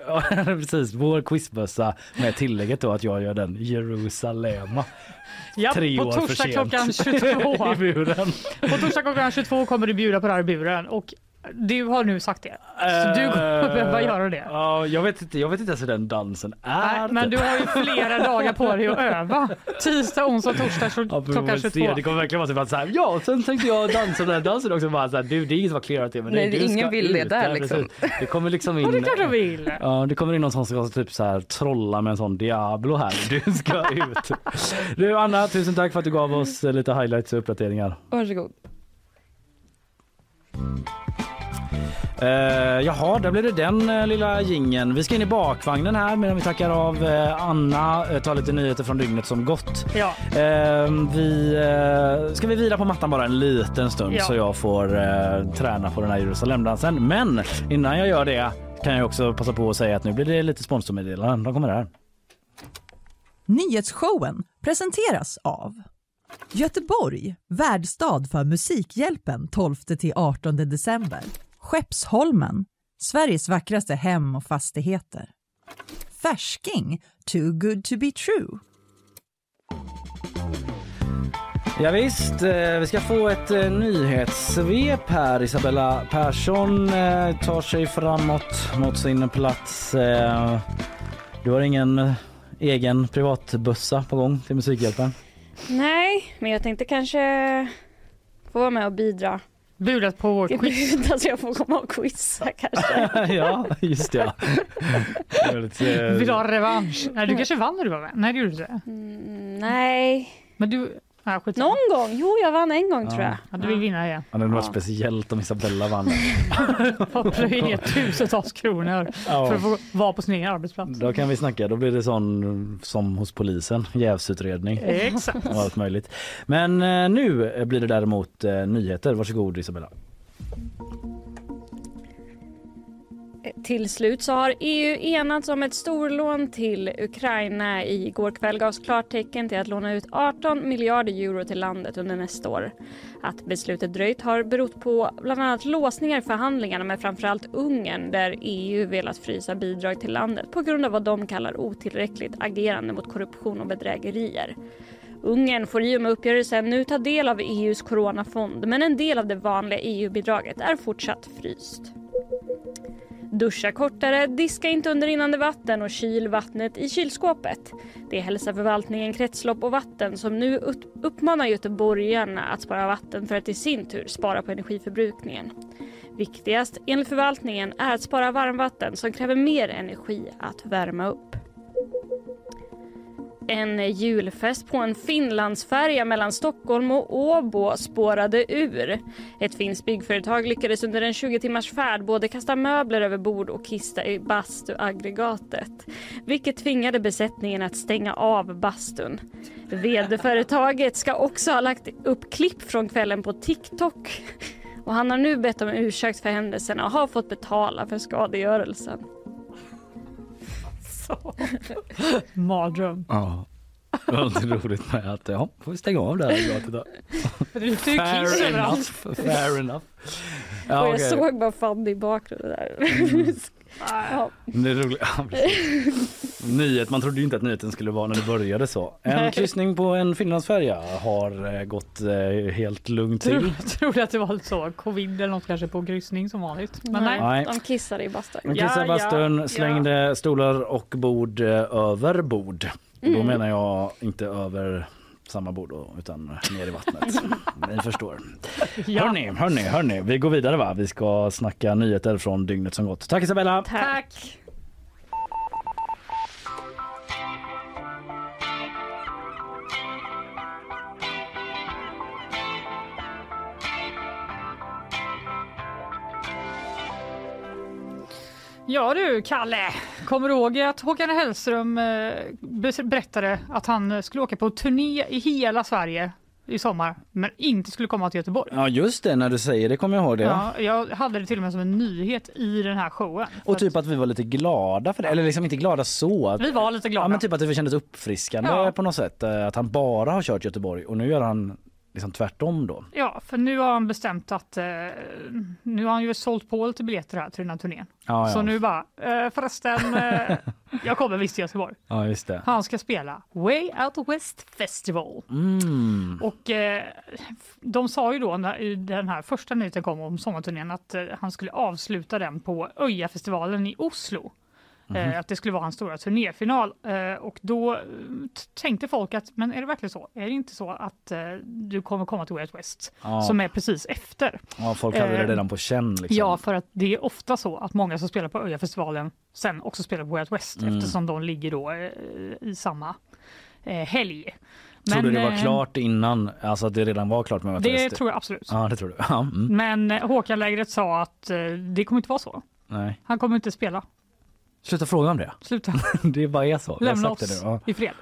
ja, precis, vår quizbössa med tillägget då att jag gör den Jerusalema. ja, tre på år för torsdag sent. klockan 22. I buren. på torsdag klockan 22 kommer du bjuda på det här i buren. Och Du har nu sagt det. Så du kommer behöva göra det. Ja, jag vet inte, jag vet inte ens hur den dansen är. Nej, men du har ju flera dagar på dig att öva. Tisdag, onsdag, torsdag så- Ja, klockan får se. 22. Det kommer verkligen vara så här, ja, sen tänkte jag dansa den här dansen också. Bara så här, du, det är ingen som har clearat det. Men Nej, du ingen vill det där, Ja, liksom. Det kommer liksom in. Och det klart de vill. Ja, det kommer in någon som ska typ så här trolla med en sån Diablo här. Du ska ut. Du Anna, tusen tack för att du gav oss lite highlights och uppdateringar. Varsågod. Uh, jaha, där blev det den uh, lilla gingen. Vi ska in i bakvagnen här medan vi tackar av eh, Anna, uh, tar lite nyheter från dygnet som gått. Ja. Eh, vi, ska vi vila på mattan bara en liten stund Ja. så jag får träna på den här Jerusalemdansen. Men innan jag gör det kan jag också passa på att säga att nu blir det lite sponsormeddelanden. De kommer här. Nyhetsshowen presenteras av Göteborg, värdstad för Musikhjälpen 12-18 december. Skeppsholmen, Sveriges vackraste hem och fastigheter. Färsking, too good to be true. Ja, visst, eh, vi ska få ett eh, nyhetssvep här. Isabella Persson eh, tar sig framåt mot sin plats. Du har ingen egen privatbussa på gång till Musikhjälpen? Nej, men jag tänkte kanske få vara med och bidra. Budat på vårt quiz. Bjuda så jag får komma och quizza kanske. ja, just det. Ja. Väldigt, eh, Vill du ha revansch? Nej, du kanske vann när du var med? Nej, det gjorde du inte. Mm, nej, Men du... Skit någon gång. Jo, jag vann en gång tror jag. Ja, du vill vinna igen. Ja, det var Ja. speciellt om Isabella vann. Och plöja ner tusentals kronor Ja. för att få vara på sin egen arbetsplats. Då kan vi snacka. Då blir det sån som hos polisen, jävsutredning Exakt. och allt möjligt. Men eh, nu blir det däremot eh, nyheter. Varsågod Isabella. Till slut så har EU enats om ett storlån till Ukraina. Igår kväll gavs klartecken till att låna ut 18 miljarder euro till landet under nästa år. Att beslutet dröjt har berott på bland annat låsningar i förhandlingarna med framförallt Ungern där EU velat frysa bidrag till landet på grund av vad de kallar otillräckligt agerande mot korruption och bedrägerier. Ungern får i och med uppgörelsen nu ta del av EUs coronafond men en del av det vanliga EU-bidraget är fortsatt fryst. Duscha kortare, diska inte under rinnande vatten och kyl vattnet i kylskåpet. Det hälsar förvaltningen Kretslopp och vatten som nu uppmanar göteborgarna att spara vatten för att i sin tur spara på energiförbrukningen. Viktigast enligt förvaltningen är att spara varmvatten som kräver mer energi att värma upp. En julfest på en Finlandsfärja mellan Stockholm och Åbo spårade ur. Ett finskt byggföretag lyckades under en 20 timmars färd både kasta möbler över bord och kista i bastuaggregatet. Vilket tvingade besättningen att stänga av bastun. Vd-företaget ska också ha lagt upp klipp från kvällen på TikTok. Och han har nu bett om ursäkt för händelserna och har fått betala för skadegörelsen. Mardröm. Ja. Det var lite roligt med att ja, får vi stänga av det här kiss Fair enough. Fair enough. Ja, och jag okej. såg bara Fanny i bakgrunden där. ja. Det är roligt. Ja, precis. Nyhet, man trodde ju inte att nyheten skulle vara när det började så. En Nej. kryssning på en Finlandsfärja har eh, gått eh, helt lugnt till. Tror, trodde att det var så covid eller något kanske på kryssning som vanligt. Men nej. Nej. De kissade i bastun. De Ja, kissade i bastun, ja, slängde stolar och bord eh, över bord. Och Då Mm. menar jag inte över samma bord då, utan ner i vattnet. Ni förstår. Ja. Hörni, hörni, hörni, vi går vidare va? Vi ska snacka nyheter från dygnet som gått. Tack Isabella! Tack. Ja du, Kalle. Kommer du ihåg att Håkan Hellström eh, berättade att han eh, skulle åka på turné i hela Sverige i sommar, men inte skulle komma till Göteborg? Ja just det, när du säger det kommer jag ihåg det. Ja, jag hade det till och med som en nyhet i den här showen. Och typ att vi var lite glada för det, eller liksom inte glada så. Att, vi var lite glada. ja men typ att det kändes uppfriskande Ja. på något sätt. eh, Att han bara har kört Göteborg och nu gör han liksom tvärtom då? Ja, för nu har han bestämt att eh, nu har han ju sålt på lite biljetter här till den här turnén. Ja, Så ja. nu bara, eh, förresten, eh, jag kommer visst till Göteborg. ja just det. Han ska spela Way Out West Festival. Mm. Och eh, de sa ju då när den här första nyheten kom om sommarturnén att eh, han skulle avsluta den på Öjafestivalen i Oslo. Eh, att det skulle vara hans stora turnéfinal. Eh, och då eh, tänkte folk att, men är det verkligen så? Är det inte så att du kommer komma till Way Out West? Ja. Som är precis efter. Ja, folk hade det redan på känn. Liksom. Ja, för att det är ofta så att många som spelar på Öjafestivalen sen också spelar på Way Out West Mm. eftersom de ligger då i samma eh, helg. Tror du det var klart innan? Alltså att det redan var klart med Det West? tror jag absolut. Ja, det tror du. Ja, mm. Men Håkan-lägret sa att det kommer inte vara så. Nej. Han kommer inte spela. Sluta fråga om det. Sluta, Det bara är så. Lämna oss det nu. Ja. i fred.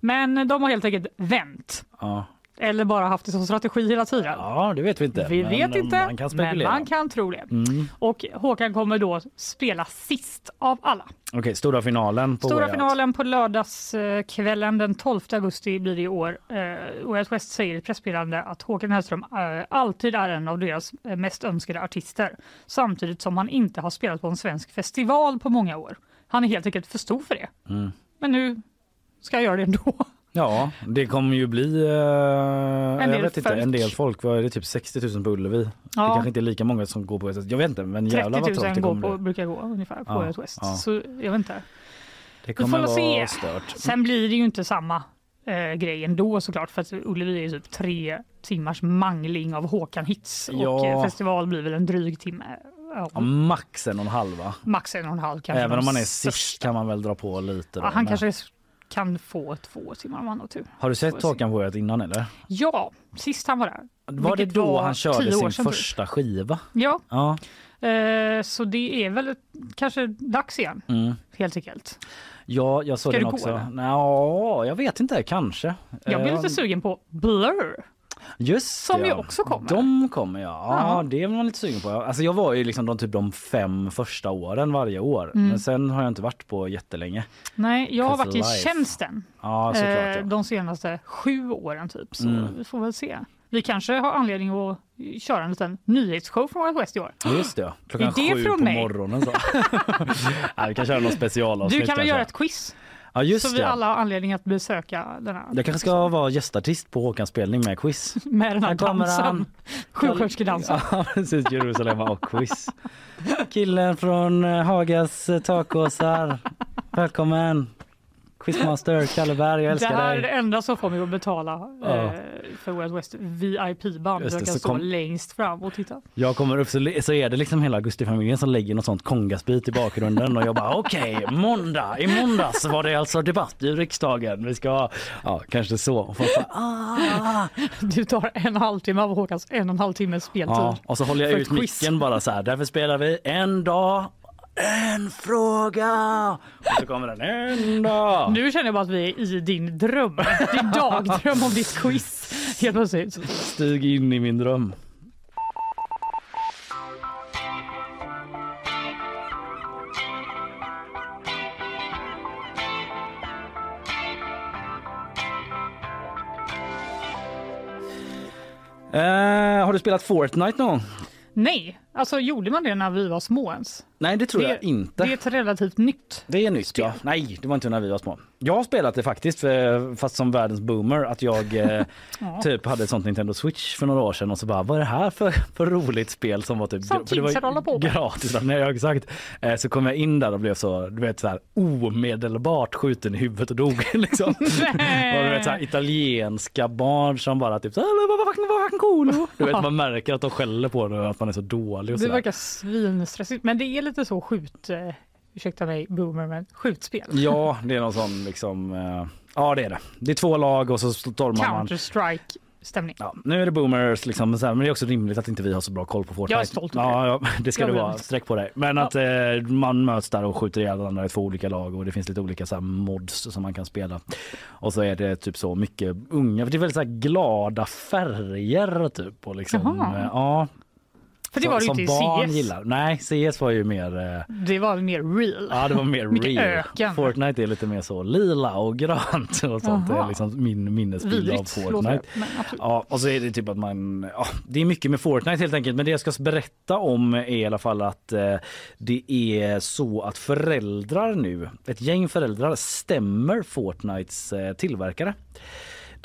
Men de har helt enkelt vänt. Ja. Eller bara haft det som strategi hela tiden. ja, det vet vi inte. Vi Men vet inte, Man kan men spekulera. man kan tro det. Mm. Och Håkan kommer då spela sist av alla. Okej, stora finalen på Stora finalen på lördagskvällen den 12 augusti blir det i år. Eh, Way Out West säger i ett pressmeddelande att Håkan Hellström eh, alltid är en av deras eh, mest önskade artister. Samtidigt som han inte har spelat på en svensk festival på många år. Han är helt enkelt för stor för det. Mm. Men nu ska jag göra det ändå. Ja, det kommer ju bli eh, jag del inte, en del folk. Vad är det? Typ 60 000 på Ullevi. Det Ja. kanske inte är lika många som går på West. Jag vet inte, men 30 jävlar vad 000 trångt det går kommer på, brukar gå ungefär på Ja, West. ja. Så jag vet inte. Det kommer väl vara se. stört. Sen blir det ju inte samma eh, grej ändå såklart för att Ullevi är typ tre timmars mangling av Håkan-hits och Ja. eh, festival blir väl en dryg timme. Ja, Ja, max en och en halv va? Max en och en halv kanske. Även om man är sist kan man väl dra på lite. Han kanske kan få två timmar om han har tur. Har du sett. Håkan Way innan eller? Ja, sist han var där. Var det då var han körde sin typ. första skiva? Ja, Ja. eh, så det är väl kanske dags igen Mm. helt enkelt. Ja, jag såg Ska den du gå, också. eller? Nå, jag vet inte, kanske. Jag blir Eh, lite sugen på Blur. Just Som det, ju ja. också kommer. De kommer ja. ja. Ja. det är man lite sugen på. Alltså jag var ju liksom de, typ de fem första åren varje år. Mm. Men sen har jag inte varit på jättelänge. Nej, jag har varit i life. tjänsten Ja såklart. eh, Ja. de senaste sju åren typ. Så Mm. vi får väl se. Vi kanske har anledning att köra en liten nyhetsshow från Wild West i år. Just det, ja. klockan Är det sju på mig? morgonen. Så. ja, vi kan köra något specialavsnitt Du kan väl kanske. göra ett quiz Ja just så vi det. alla har anledning att besöka den här, Jag kanske ska vara gästartist på Håkans spelning med quiz. med den här Här dansen. han. Sjuksköterskedansen. Ja precis, Jerusalem och quiz. Killen från eh, Hagas eh, takåsar. Välkommen. Quizmaster Kalle Berg, jag Det älskar här är det dig. enda som får mig att betala Ja. eh, för Wild West VIP-band. Jag det, kan så stå kom- längst fram och titta. Jag kommer upp så, så är det liksom hela Augustifamiljen som lägger något sånt kongasbit i bakgrunden och jag bara okej, måndag, i måndags var det alltså debatt i riksdagen. Vi ska, ja kanske så. Och folk bara, ah. Du tar en halvtimme av Håkans en och en halv timmes speltid. Ja, och så håller jag ut micken bara så här. Därför spelar vi en dag, en fråga. Och så kommer den en dag. Nu känner jag bara att vi är i din dröm. Din dagdröm om ditt quiz. Helt plötsligt. Stig in i min dröm. Eh, har du spelat Fortnite någon gång? Nej, alltså gjorde man det när vi var små ens? Nej det tror Det- jag inte. Det är ett relativt nytt. Det är nytt ja. Nej, det var inte när vi var små. Jag har spelat det faktiskt, för, fast som världens boomer. Att jag eh, Ja. typ hade ett sånt Nintendo Switch för några år sedan och så bara, vad är det här för, för roligt spel som var typ Som för det var på gratis. Nej, ja, exakt. Eh, så kom jag in där och blev så, du vet så här omedelbart skjuten i huvudet och dog liksom. och du vet så här italienska barn som bara typ så här, vad fucking cool. Du vet man märker att de skäller på det och att man är så dålig och så Det verkar svinstressigt. Men det är lite så skjut... Eh, ursäkta mig, boomer, men skjutspel. Ja, det är någon sån liksom, eh, ja det är det. Det är två lag och så stormar man. Counter-Strike stämning. Ja, nu är det boomers liksom, så här, men det är också rimligt att inte vi har så bra koll på Fortnite. Jag är stolt över ja, ja, det ska Jag det vara. Sträck på dig. Men att eh, man möts där och skjuter ihjäl varandra i två olika lag och det finns lite olika så här, mods som man kan spela. Och så är det typ så mycket unga, för det är väldigt så här glada färger typ. Och liksom, Jaha. eh, ja. För det var det som inte i barn CS. gillar. Nej, CS var ju mer... Eh, Det var mer real. ja, det var mer real. öken. Fortnite är lite mer så lila och grönt och sånt. Det är liksom min minnesbild av Fortnite. det. Ja, och så är det typ att man, ja, det är mycket med Fortnite helt enkelt. Men det jag ska berätta om är i alla fall att eh, det är så att föräldrar nu, ett gäng föräldrar stämmer Fortnites eh, tillverkare.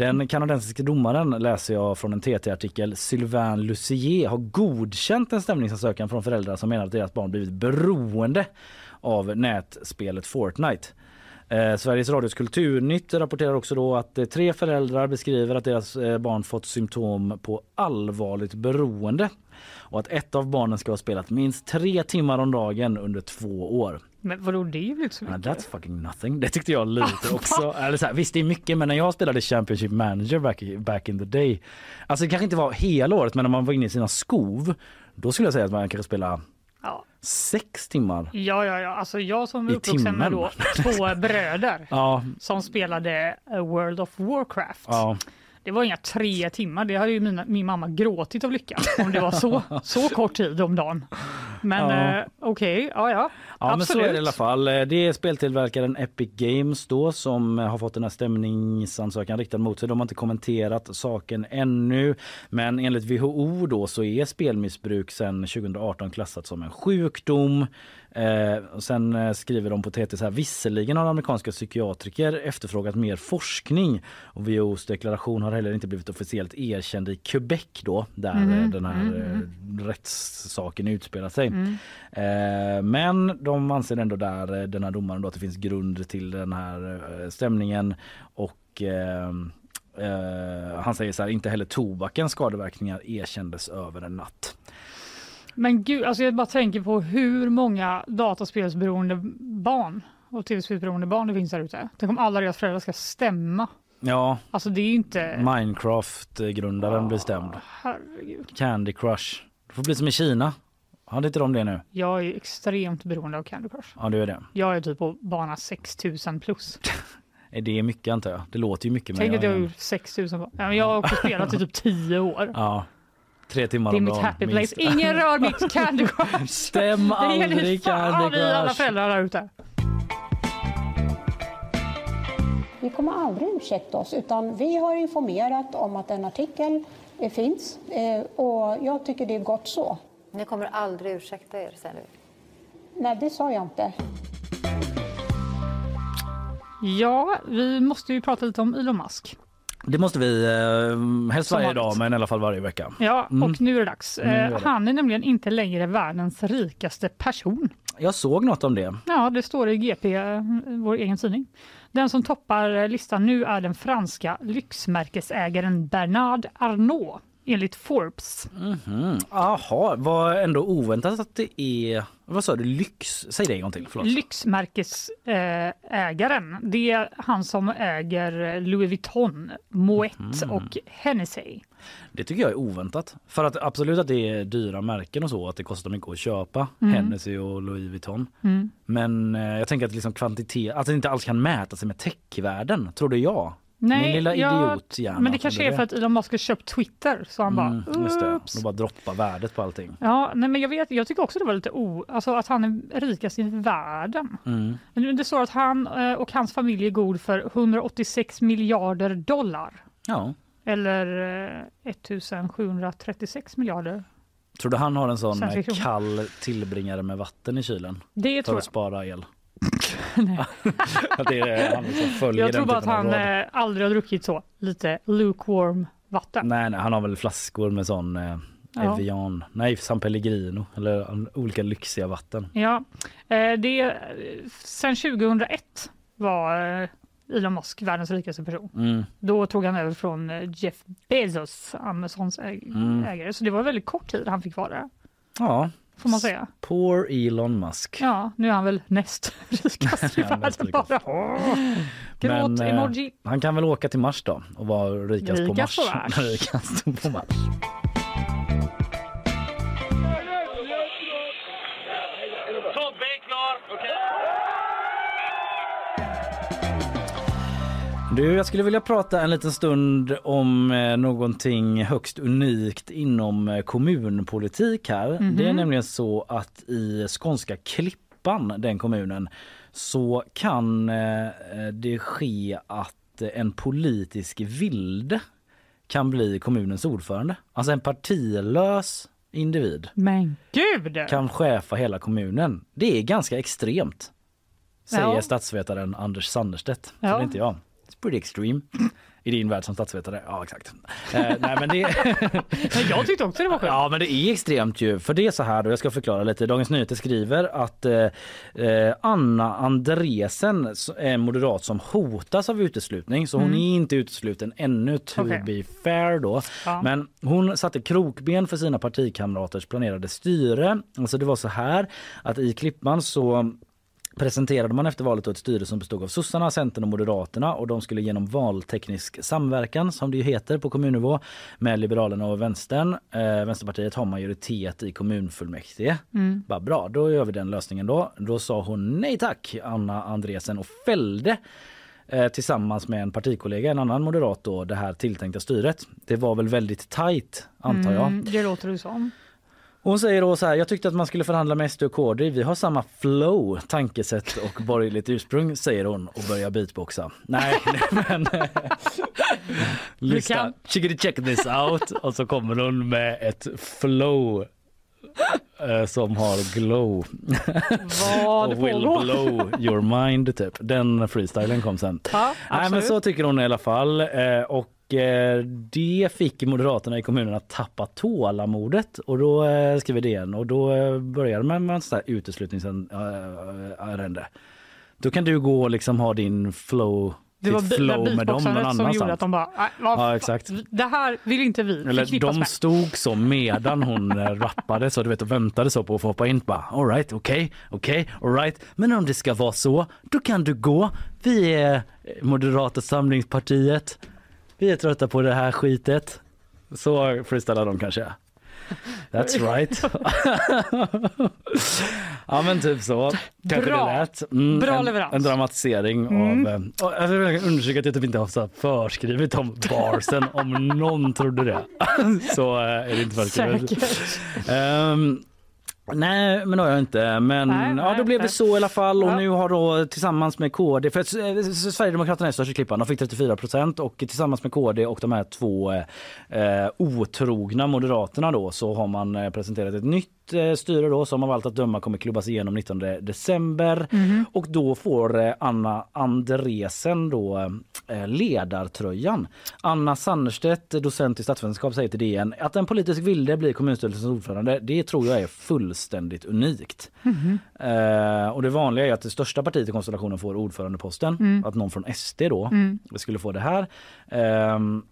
Den kanadensiska domaren läser jag från en TT-artikel. Sylvain Lucier har godkänt en stämningsansökan från föräldrar som menar att deras barn blivit beroende av nätspelet Fortnite. Eh, Sveriges Radios Kulturnytt rapporterar också då att eh, tre föräldrar beskriver att deras eh, barn fått symptom på allvarligt beroende och att ett av barnen ska ha spelat minst tre timmar om dagen under två år. Men vadå, det är ju inte så mycket. that's fucking nothing. Det tyckte jag lite också. Eller så här, visst det är mycket men när jag spelade Championship Manager back, back in the day. Alltså det kanske inte var hela året men när man var inne i sina skov då skulle jag säga att man kanske spela Ja. sex timmar. Ja, ja, ja. Alltså jag som är uppvuxen med då två bröder Ja, som spelade eh, World of Warcraft. ja. Det var inga tre timmar. Det hade ju mina, min mamma gråtit av lycka om det var så, så kort tid om dagen. Men Ja. eh, okej, ja ja. Ja men så är det i alla fall. Eh, Det är speltillverkaren Epic Games då som har fått den här stämningsansökan riktad mot sig. De har inte kommenterat saken ännu. Men enligt WHO då så är spelmissbruk sedan 2018 klassat som en sjukdom. Eh, och sen eh, skriver de på TT så här visserligen har amerikanska psykiatriker efterfrågat mer forskning och WHOs deklaration har heller inte blivit officiellt erkänd i Quebec då där eh, den här eh, rättssaken utspelar sig. Eh, men de anser ändå där, den här domaren då, att det finns grund till den här stämningen och eh, han säger så här, inte heller tobakens skadeverkningar erkändes över en natt. Men gud, alltså jag bara tänker på hur många dataspelsberoende barn och tv-spelsberoende barn det finns där ute. Tänk om alla deras föräldrar ska stämma. Ja, Alltså det är inte... Minecraft-grundaren blir stämd. Herregud. Candy Crush. Det får bli som i Kina. Hade inte de det nu? Jag är extremt beroende av Candy Crush. Ja, du är det. Jag är typ på bana 6000 plus. Är Det är mycket antar jag. Det låter ju mycket. men Tänk att jag har är- gjort 6000 ba- ja, men Jag har också spelat i typ 10 år. Ja. Tre timmar Det är om mitt dagen, happy minst. place. Ingen rör mitt Candy Crush. Stäm aldrig fan Candy i alla Crush. föräldrar där ute. Vi kommer aldrig ursäkta oss utan vi har informerat om att en artikel eh, finns eh, och jag tycker det är gott så. Ni kommer aldrig ursäkta er, säger du? Nej, det sa jag inte. Ja, vi måste ju prata lite om Elon Musk. Det måste vi, eh, helst varje dag men i alla fall varje vecka. Ja, Mm. och nu är det dags. Är Eh, det. Han är nämligen inte längre världens rikaste person. Jag såg något om det. Ja, det står i GP, eh, vår egen tidning. Den som toppar eh, listan nu är den franska lyxmärkesägaren Bernard Arnault enligt Forbes. Jaha, vad ändå oväntat att det är, vad sa du, lyx? Säg det en gång till, förlåt. Lyxmärkesägaren, det är han som äger Louis Vuitton, Moet Mhm. och Hennessy. Det tycker jag är oväntat. För att absolut att det är dyra märken och så, att det kostar mycket att köpa. Mm. Hennessy och Louis Vuitton. Mm. Men eh, jag tänker att liksom kvantitet, att det inte alls kan mäta sig med techvärlden, trodde jag. Min lilla ja, idiothjärna Men det kanske är för att Elon Musk har köpt Twitter så han Mm, bara just det. De bara droppa värdet på allting. Ja, nej, men jag, vet, jag tycker också det var lite o... Alltså att han är rikast i världen. Mm. Men Det står att han eh, och hans familj är god för 186 miljarder dollar. Ja. Eller eh, 1736 miljarder. Tror du han har en sån eh, kall tillbringare med vatten i kylen? Det för tror att jag. spara el? att det är, han liksom följer Jag tror bara att han råd. eh, aldrig har druckit så lite lukewarm vatten. Nej, nej, han har väl flaskor med sån eh, Ja. Evian, nej San Pellegrino eller um, olika lyxiga vatten. Ja, eh, det, sen 2001 var eh, Elon Musk världens rikaste person. Mm. Då tog han över från eh, Jeff Bezos, Amazons äg- Mm. ägare. Så det var väldigt kort tid han fick vara där, Ja, får man säga. poor Elon Musk. Ja, nu är han väl näst rikast i världen bara. Gråt Men, eh, emoji. han kan väl åka till Mars då och vara rikast, på Mars. Rikast på Mars. rikast på Mars. Du, jag skulle vilja prata en liten stund om eh, någonting högst unikt inom eh, kommunpolitik här. Mhm. Det är nämligen så att i skånska Klippan, den kommunen, så kan eh, det ske att en politisk vilde kan bli kommunens ordförande. Alltså en partilös individ Men gud! kan chefa hela kommunen. Det är ganska extremt. Säger Ja. statsvetaren Anders Sannerstedt. Ja. Det är inte jag. It's pretty extreme. I din värld som statsvetare. Ja exakt. Eh, nej, men det... Jag tyckte också det var skönt. Ja men det är extremt ju. För det är så här och jag ska förklara lite. Dagens Nyheter skriver att eh, eh, Anna Andresen är moderat som hotas av uteslutning. Så hon Mm. är inte utesluten ännu to Okej. be fair då. Ja. Men hon satte krokben för sina partikamraters planerade styre. Alltså det var så här att i Klippan så presenterade man efter valet ett styre som bestod av sossarna, Centern och Moderaterna och de skulle genom valteknisk samverkan som det ju heter på kommunnivå med Liberalerna och Vänstern. Eh, Vänsterpartiet har majoritet i kommunfullmäktige. Mm. Bara bra, då gör vi den lösningen då. Då sa hon nej tack, Anna Andresen och fällde eh, tillsammans med en partikollega, en annan moderat då, det här tilltänkta styret. Det var väl väldigt tajt antar jag. Mm, det låter det som. Hon säger då så här, jag tyckte att man skulle förhandla med SD och KD. Vi har samma flow, tankesätt och borgerligt ursprung, säger hon och börjar beatboxa. Nej, men... Lyssna, check this out. Och så kommer hon med ett flow som har glow. Vad och will pågår? blow your mind typ. Den freestylen kom sen. Ja, Nej, men så tycker hon i alla fall. Eh, Och eh, det fick Moderaterna i kommunen att tappa tålamodet. Och då eh, skriver DN och då eh, började man med en sån här uteslutningsärende. Då kan du gå och liksom ha din flow, Det var flow med dem någon beatboxandet som gjorde annanstans. att de bara, "Nej, vad Ja exakt. det här vill inte vi Eller de med. stod så medan hon eh, rappade så du vet och väntade så på att få hoppa in. Bara, all right, okej, okej, all right. Men om det ska vara så, då kan du gå. Vi är eh, Moderata samlingspartiet. Vi är trötta på det här skitet. Så freestylar de kanske. That's right. ja men typ så. Kanske Bra. det lät. Mm, Bra en, leverans. en dramatisering Mm. av... eh, och Jag vill understryka att jag typ inte har så förskrivet om barsen om någon trodde det. så eh, är det inte förskrivet. Säkert. Ehm, Nej men det har jag inte. Men Nej, ja, då blev det nej. så i alla fall och Ja. nu har då tillsammans med KD, för eh, Sverigedemokraterna är störst i Klippan, de fick 34 procent och tillsammans med KD och de här två eh, otrogna Moderaterna då så har man eh, presenterat ett nytt eh, styre då som av allt att döma kommer klubbas igenom 19 december Mhm. och då får eh, Anna Andresen då eh, ledartröjan. Anna Sannerstedt, docent i statsvetenskap, säger till DN att en politisk vilde blir kommunstyrelsens ordförande. Det tror jag är fullständigt unikt. Eh, och det vanliga är att det största partiet i konstellationen får ordförandeposten. Mm. Att någon från SD då Mm. skulle få det här. Ehm,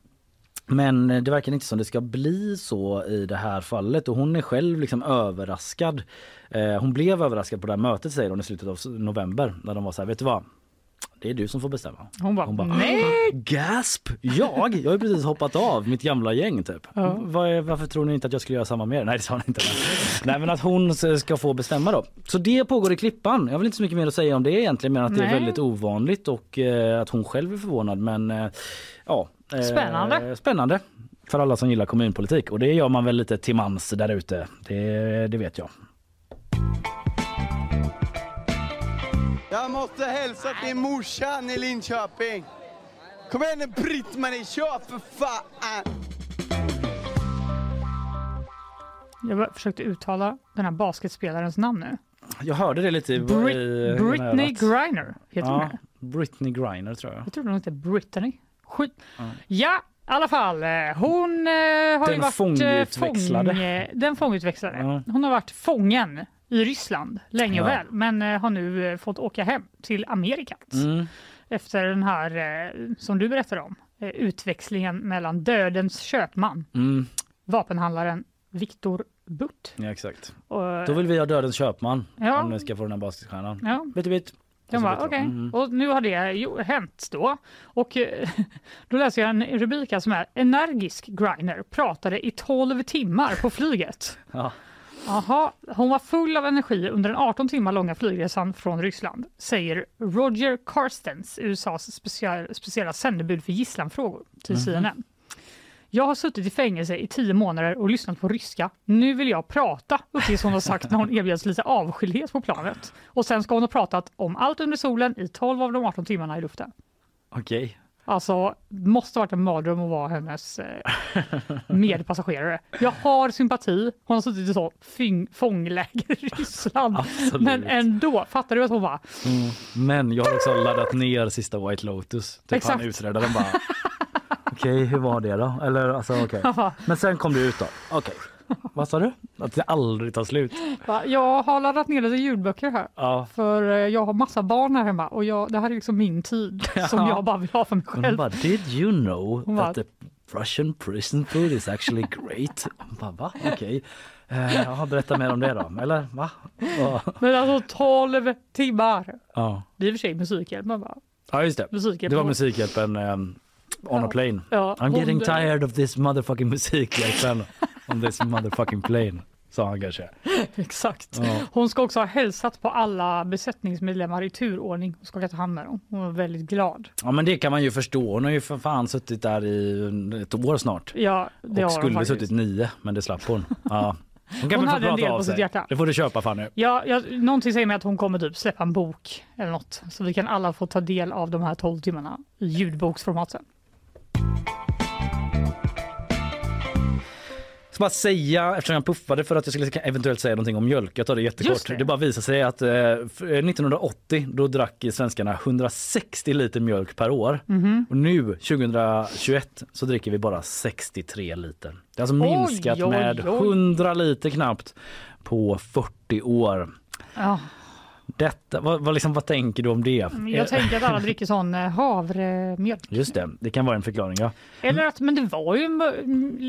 men det verkar inte som det ska bli så i det här fallet och hon är själv liksom överraskad. Eh, hon blev överraskad på det här mötet säger hon i slutet av november när de var så här, vet du vad? Det är du som får bestämma. Hon bara, Hon bara nej! Gasp! Jag? Jag har precis hoppat av mitt gamla gäng typ. Ja. Vad är, varför tror ni inte att jag skulle göra samma med er? Nej det sa hon inte. Nej men att hon ska få bestämma då. Så det pågår i Klippan. Jag har väl inte så mycket mer att säga om det egentligen men att det är Nej. väldigt ovanligt och eh, att hon själv är förvånad men eh, ja. Eh, Spännande. Spännande. För alla som gillar kommunpolitik och det gör man väl lite till mans där ute. Det, det vet jag. Jag måste hälsa till morsan i Linköping. Kom igen nu Britt-Marie, kör för fan! Jag bara försökte uttala den här basketspelarens namn nu. Jag hörde det lite i, Brit- i Britney. Griner, heter hon ja, det? Britney Griner tror jag. Jag tror hon heter Brittany. Skit. Ja. Ja, i alla fall. eh, Hon eh, har Den ju varit fångutväxlade. eh, Fång, eh, den fångutväxlade. Ja. Hon har varit fången i Ryssland länge och väl men eh, har nu eh, fått åka hem till Amerikat Mm. efter den här, som du berättade om, utväxlingen mellan dödens köpman, Mm. vapenhandlaren Viktor Butt. Ja exakt. Och, Då vill vi ha dödens köpman Ja. om ni ska få den här basketstjärnan. Ja. Du vet? De bara, okej. Mm. Och nu har det jo, hänt då. Och eh, då läser jag en rubrik här som är Energisk Griner pratade i 12 timmar på flyget. Ja. Aha, hon var full av energi under den 18 timmar långa flygresan från Ryssland, säger Roger Carstens, USAs speciella, sändebud för gisslanfrågor till Mhm. CNN. Jag har suttit i fängelse i tio månader och lyssnat på ryska. Nu vill jag prata, uppges hon ha sagt när hon erbjöds lite avskildhet på planet. Och sen ska hon ha pratat om allt under solen i 12 av de 18 timmarna i luften. Okej. Alltså, måste varit en mardröm att vara hennes eh, medpassagerare. Jag har sympati. Hon har suttit i så fångläger i Ryssland. Absolut. Men ändå, fattar du att hon var Mm. Men jag har också laddat ner sista White Lotus. Typ Exakt. han utredaren bara. Okej, hur var det då? Eller alltså okej. Ja. Men sen kom du ut då. Okej. Vad sa du? Att det aldrig tar slut. Va? Jag har laddat ner lite ljudböcker här. Ja. För eh, jag har massa barn här hemma och jag, det här är liksom min tid som jag bara vill ha för mig Hon själv. bara, did you know Hon that bara- the Russian prison food is actually great? Hon bara, va? Okej. Eh, Jaha, berätta mer om det då. Eller va? Ja. Men alltså 12 timmar. Ja. Det är i och för sig musikhjälpen bara. Ja just det. Musikhjälpen. Det var Musikhjälpen um, on a plane. Ja, I'm hon- getting tired of this motherfucking Musikhjälpen on this motherfucking plane. Sa han kanske. Exakt. Ja. Hon ska också ha hälsat på alla besättningsmedlemmar i turordning och skakat hand med dem. Hon var väldigt glad. Ja men det kan man ju förstå. Hon har ju för fan suttit där i ett år snart. Ja, det och har hon skulle faktiskt. suttit nio men det slapp hon. Ja. Hon kan Hon hade en del på sitt hjärta. Det får du köpa Fanny. Ja, jag, någonting säger mig att hon kommer typ släppa en bok eller något. Så vi kan alla få ta del av de här 12 timmarna i ljudboksformat sen. Ska bara säga, eftersom jag puffade för att jag skulle eventuellt säga någonting om mjölk, jag tar det jättekort. Just Det. det. bara visar sig att eh, f- eh, 1980 då drack svenskarna 160 liter mjölk per år. Mhm. Och nu 2021 så dricker vi bara 63 liter. Det har alltså Oj, minskat oj, med oj. 100 liter knappt på 40 år. Ja, Detta, vad, vad, liksom, vad tänker du om det? jag tänker att alla dricker sån eh, havremjölk. Just det, det kan vara en förklaring. Ja. Eller att, men det var ju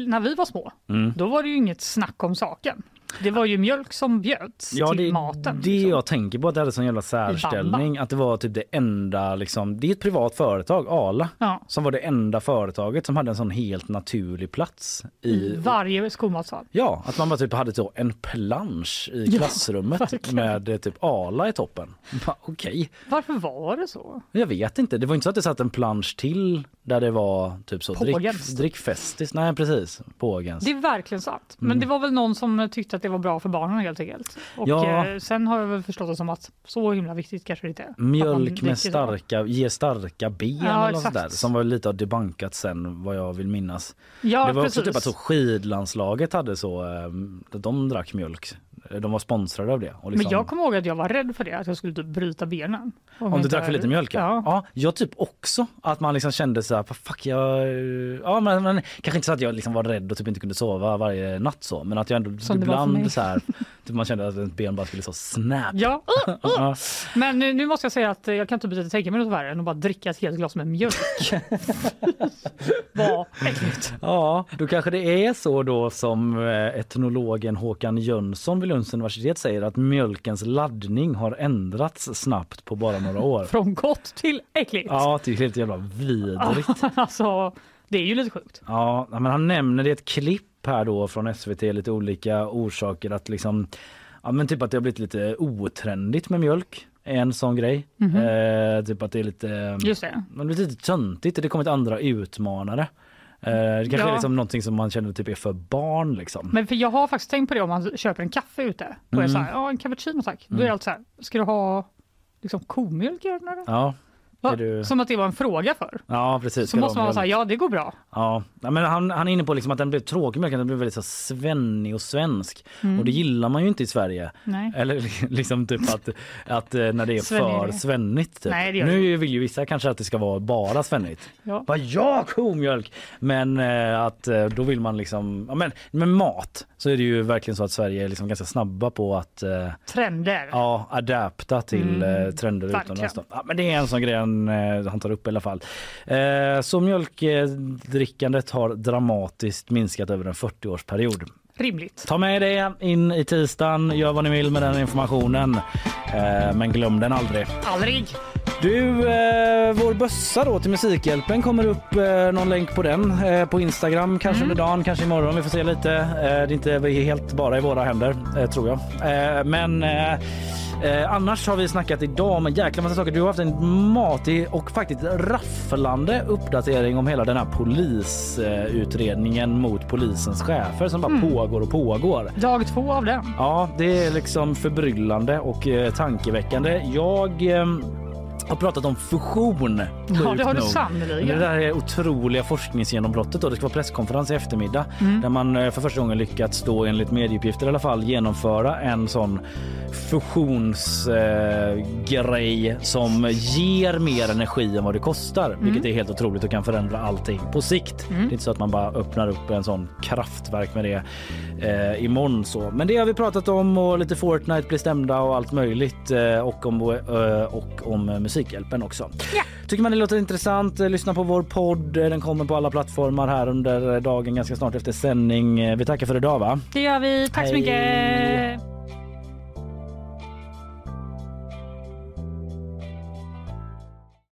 när vi var små. Mm. Då var det ju inget snack om saken. Det var ju mjölk som bjöds Ja, till det, maten. liksom. det jag tänker på att det hade sån jävla särställning. Att det var typ det enda, liksom, det är ett privat företag, Arla, Ja. som var det enda företaget som hade en sån helt naturlig plats i I varje skolmatsal. Ja, att man bara typ hade så en plansch i Ja, klassrummet verkligen. med eh, typ Arla i toppen. Okej, Varför var det så? jag vet inte. Det var inte så att det satt en plansch till där det var typ så drick, drickfestis. Nej precis, pågens. Det är verkligen sant. Men Mm. det var väl någon som tyckte att det var bra för barnen helt enkelt. Och Ja. eh, sen har jag väl förstått det som att så himla viktigt kanske det inte är. Mjölk med starka, ger starka ben Ja, eller något sånt där, exakt. som var lite av debankat sen vad jag vill minnas. Ja, det var precis. också typ att så skidlandslaget hade så, eh, de drack mjölk. De var sponsrade av det. Och liksom, Men jag kommer ihåg att jag var rädd för det, att jag skulle typ bryta benen. Om du inte- drack för lite mjölk? Ja. ja. Jag typ också. Att man liksom kände så här, fuck jag... Ja men, men kanske inte så att jag liksom var rädd och typ inte kunde sova varje natt så. Men att jag ändå Som ibland så här, typ man kände att ett ben bara skulle så snap. Ja. Uh, uh. Men nu, nu måste jag säga att eh, jag kan typ inte tänka mig något värre än att bara dricka ett helt glas med mjölk. Vad äckligt. Ja, då kanske det är så då som eh, etnologen Håkan Jönsson vid Lunds universitet säger att mjölkens laddning har ändrats snabbt på bara några år. Från gott till äckligt. Ja, är helt jävla vidrigt. alltså, det är ju lite sjukt. Ja, men han nämner i ett klipp här då från SVT, lite olika orsaker att liksom, ja men typ att det har blivit lite otrendigt med mjölk. En sån grej. Mhm. Eh, typ att det är lite, Just det. men lite töntigt. Det har kommit andra utmanare. Eh, det kanske Ja. är liksom någonting som man känner typ är för barn liksom. Men för jag har faktiskt tänkt på det om man köper en kaffe ute. Och Mm. är så här, ja en cappuccino tack. Då är Mm. alltid så här, ska du ha liksom komjölk i den? Ja, du... Som att det var en fråga för. ja precis. Så måste man vara så här, ja det går bra. Ja, men han, han är inne på liksom att den blev tråkig mjölken, den blev väldigt så svennig och svensk. Mm. Och det gillar man ju inte i Sverige. Nej. Eller liksom typ att, att eh, när det är Svennigare. för svennigt. Typ. Nej, nu vill ju vissa kanske att det ska vara bara svennigt. Ja. Bara ja, komjölk! Men eh, att eh, då vill man liksom, ja, men med mat så är det ju verkligen så att Sverige är liksom ganska snabba på att Trender. Ja, adapta till Mm, trender verkligen. utomlands. Ja, men det är en sån grej han, eh, han tar upp i alla fall. Eh, så mjölkdrickandet har dramatiskt minskat över en 40-årsperiod. Rimligt. Ta med det in i tisdagen, gör vad ni vill med den informationen. Eh, men glöm den aldrig. Aldrig. Du, eh, vår bössa då till Musikhjälpen kommer upp eh, någon länk på den eh, på Instagram, kanske Mm. under dagen, kanske imorgon. Vi får se lite. Det är inte helt bara i våra händer, tror jag. Men eh, annars har vi snackat idag om en jäkla massa saker. Du har haft en matig och faktiskt rafflande uppdatering om hela den här polisutredningen mot polisens chefer som bara Mm. pågår och pågår. Dag två av den. Ja, det är liksom förbryllande och eh, tankeväckande. Jag eh, har pratat om fusion. Ja, det har du sannerligen. Det där är otroliga forskningsgenombrottet. Och det ska vara presskonferens i eftermiddag Mm. där man eh, för första gången lyckats då enligt medieuppgifter i alla fall genomföra en sån fusionsgrej eh, som ger mer energi än vad det kostar, vilket är helt otroligt och kan förändra allting på sikt. Mm. Det är inte så att man bara öppnar upp en sån kraftverk med det eh, imorgon så. Men det har vi pratat om och lite Fortnite blir stämda och allt möjligt eh, och om eh, och om Musikhjälpen också. Tycker man det låter intressant, eh, lyssna på vår podd. Eh, Den kommer på alla plattformar här under dagen ganska snart efter sändning. Eh, Vi tackar för idag va? Det gör vi. Tack så Hej. mycket.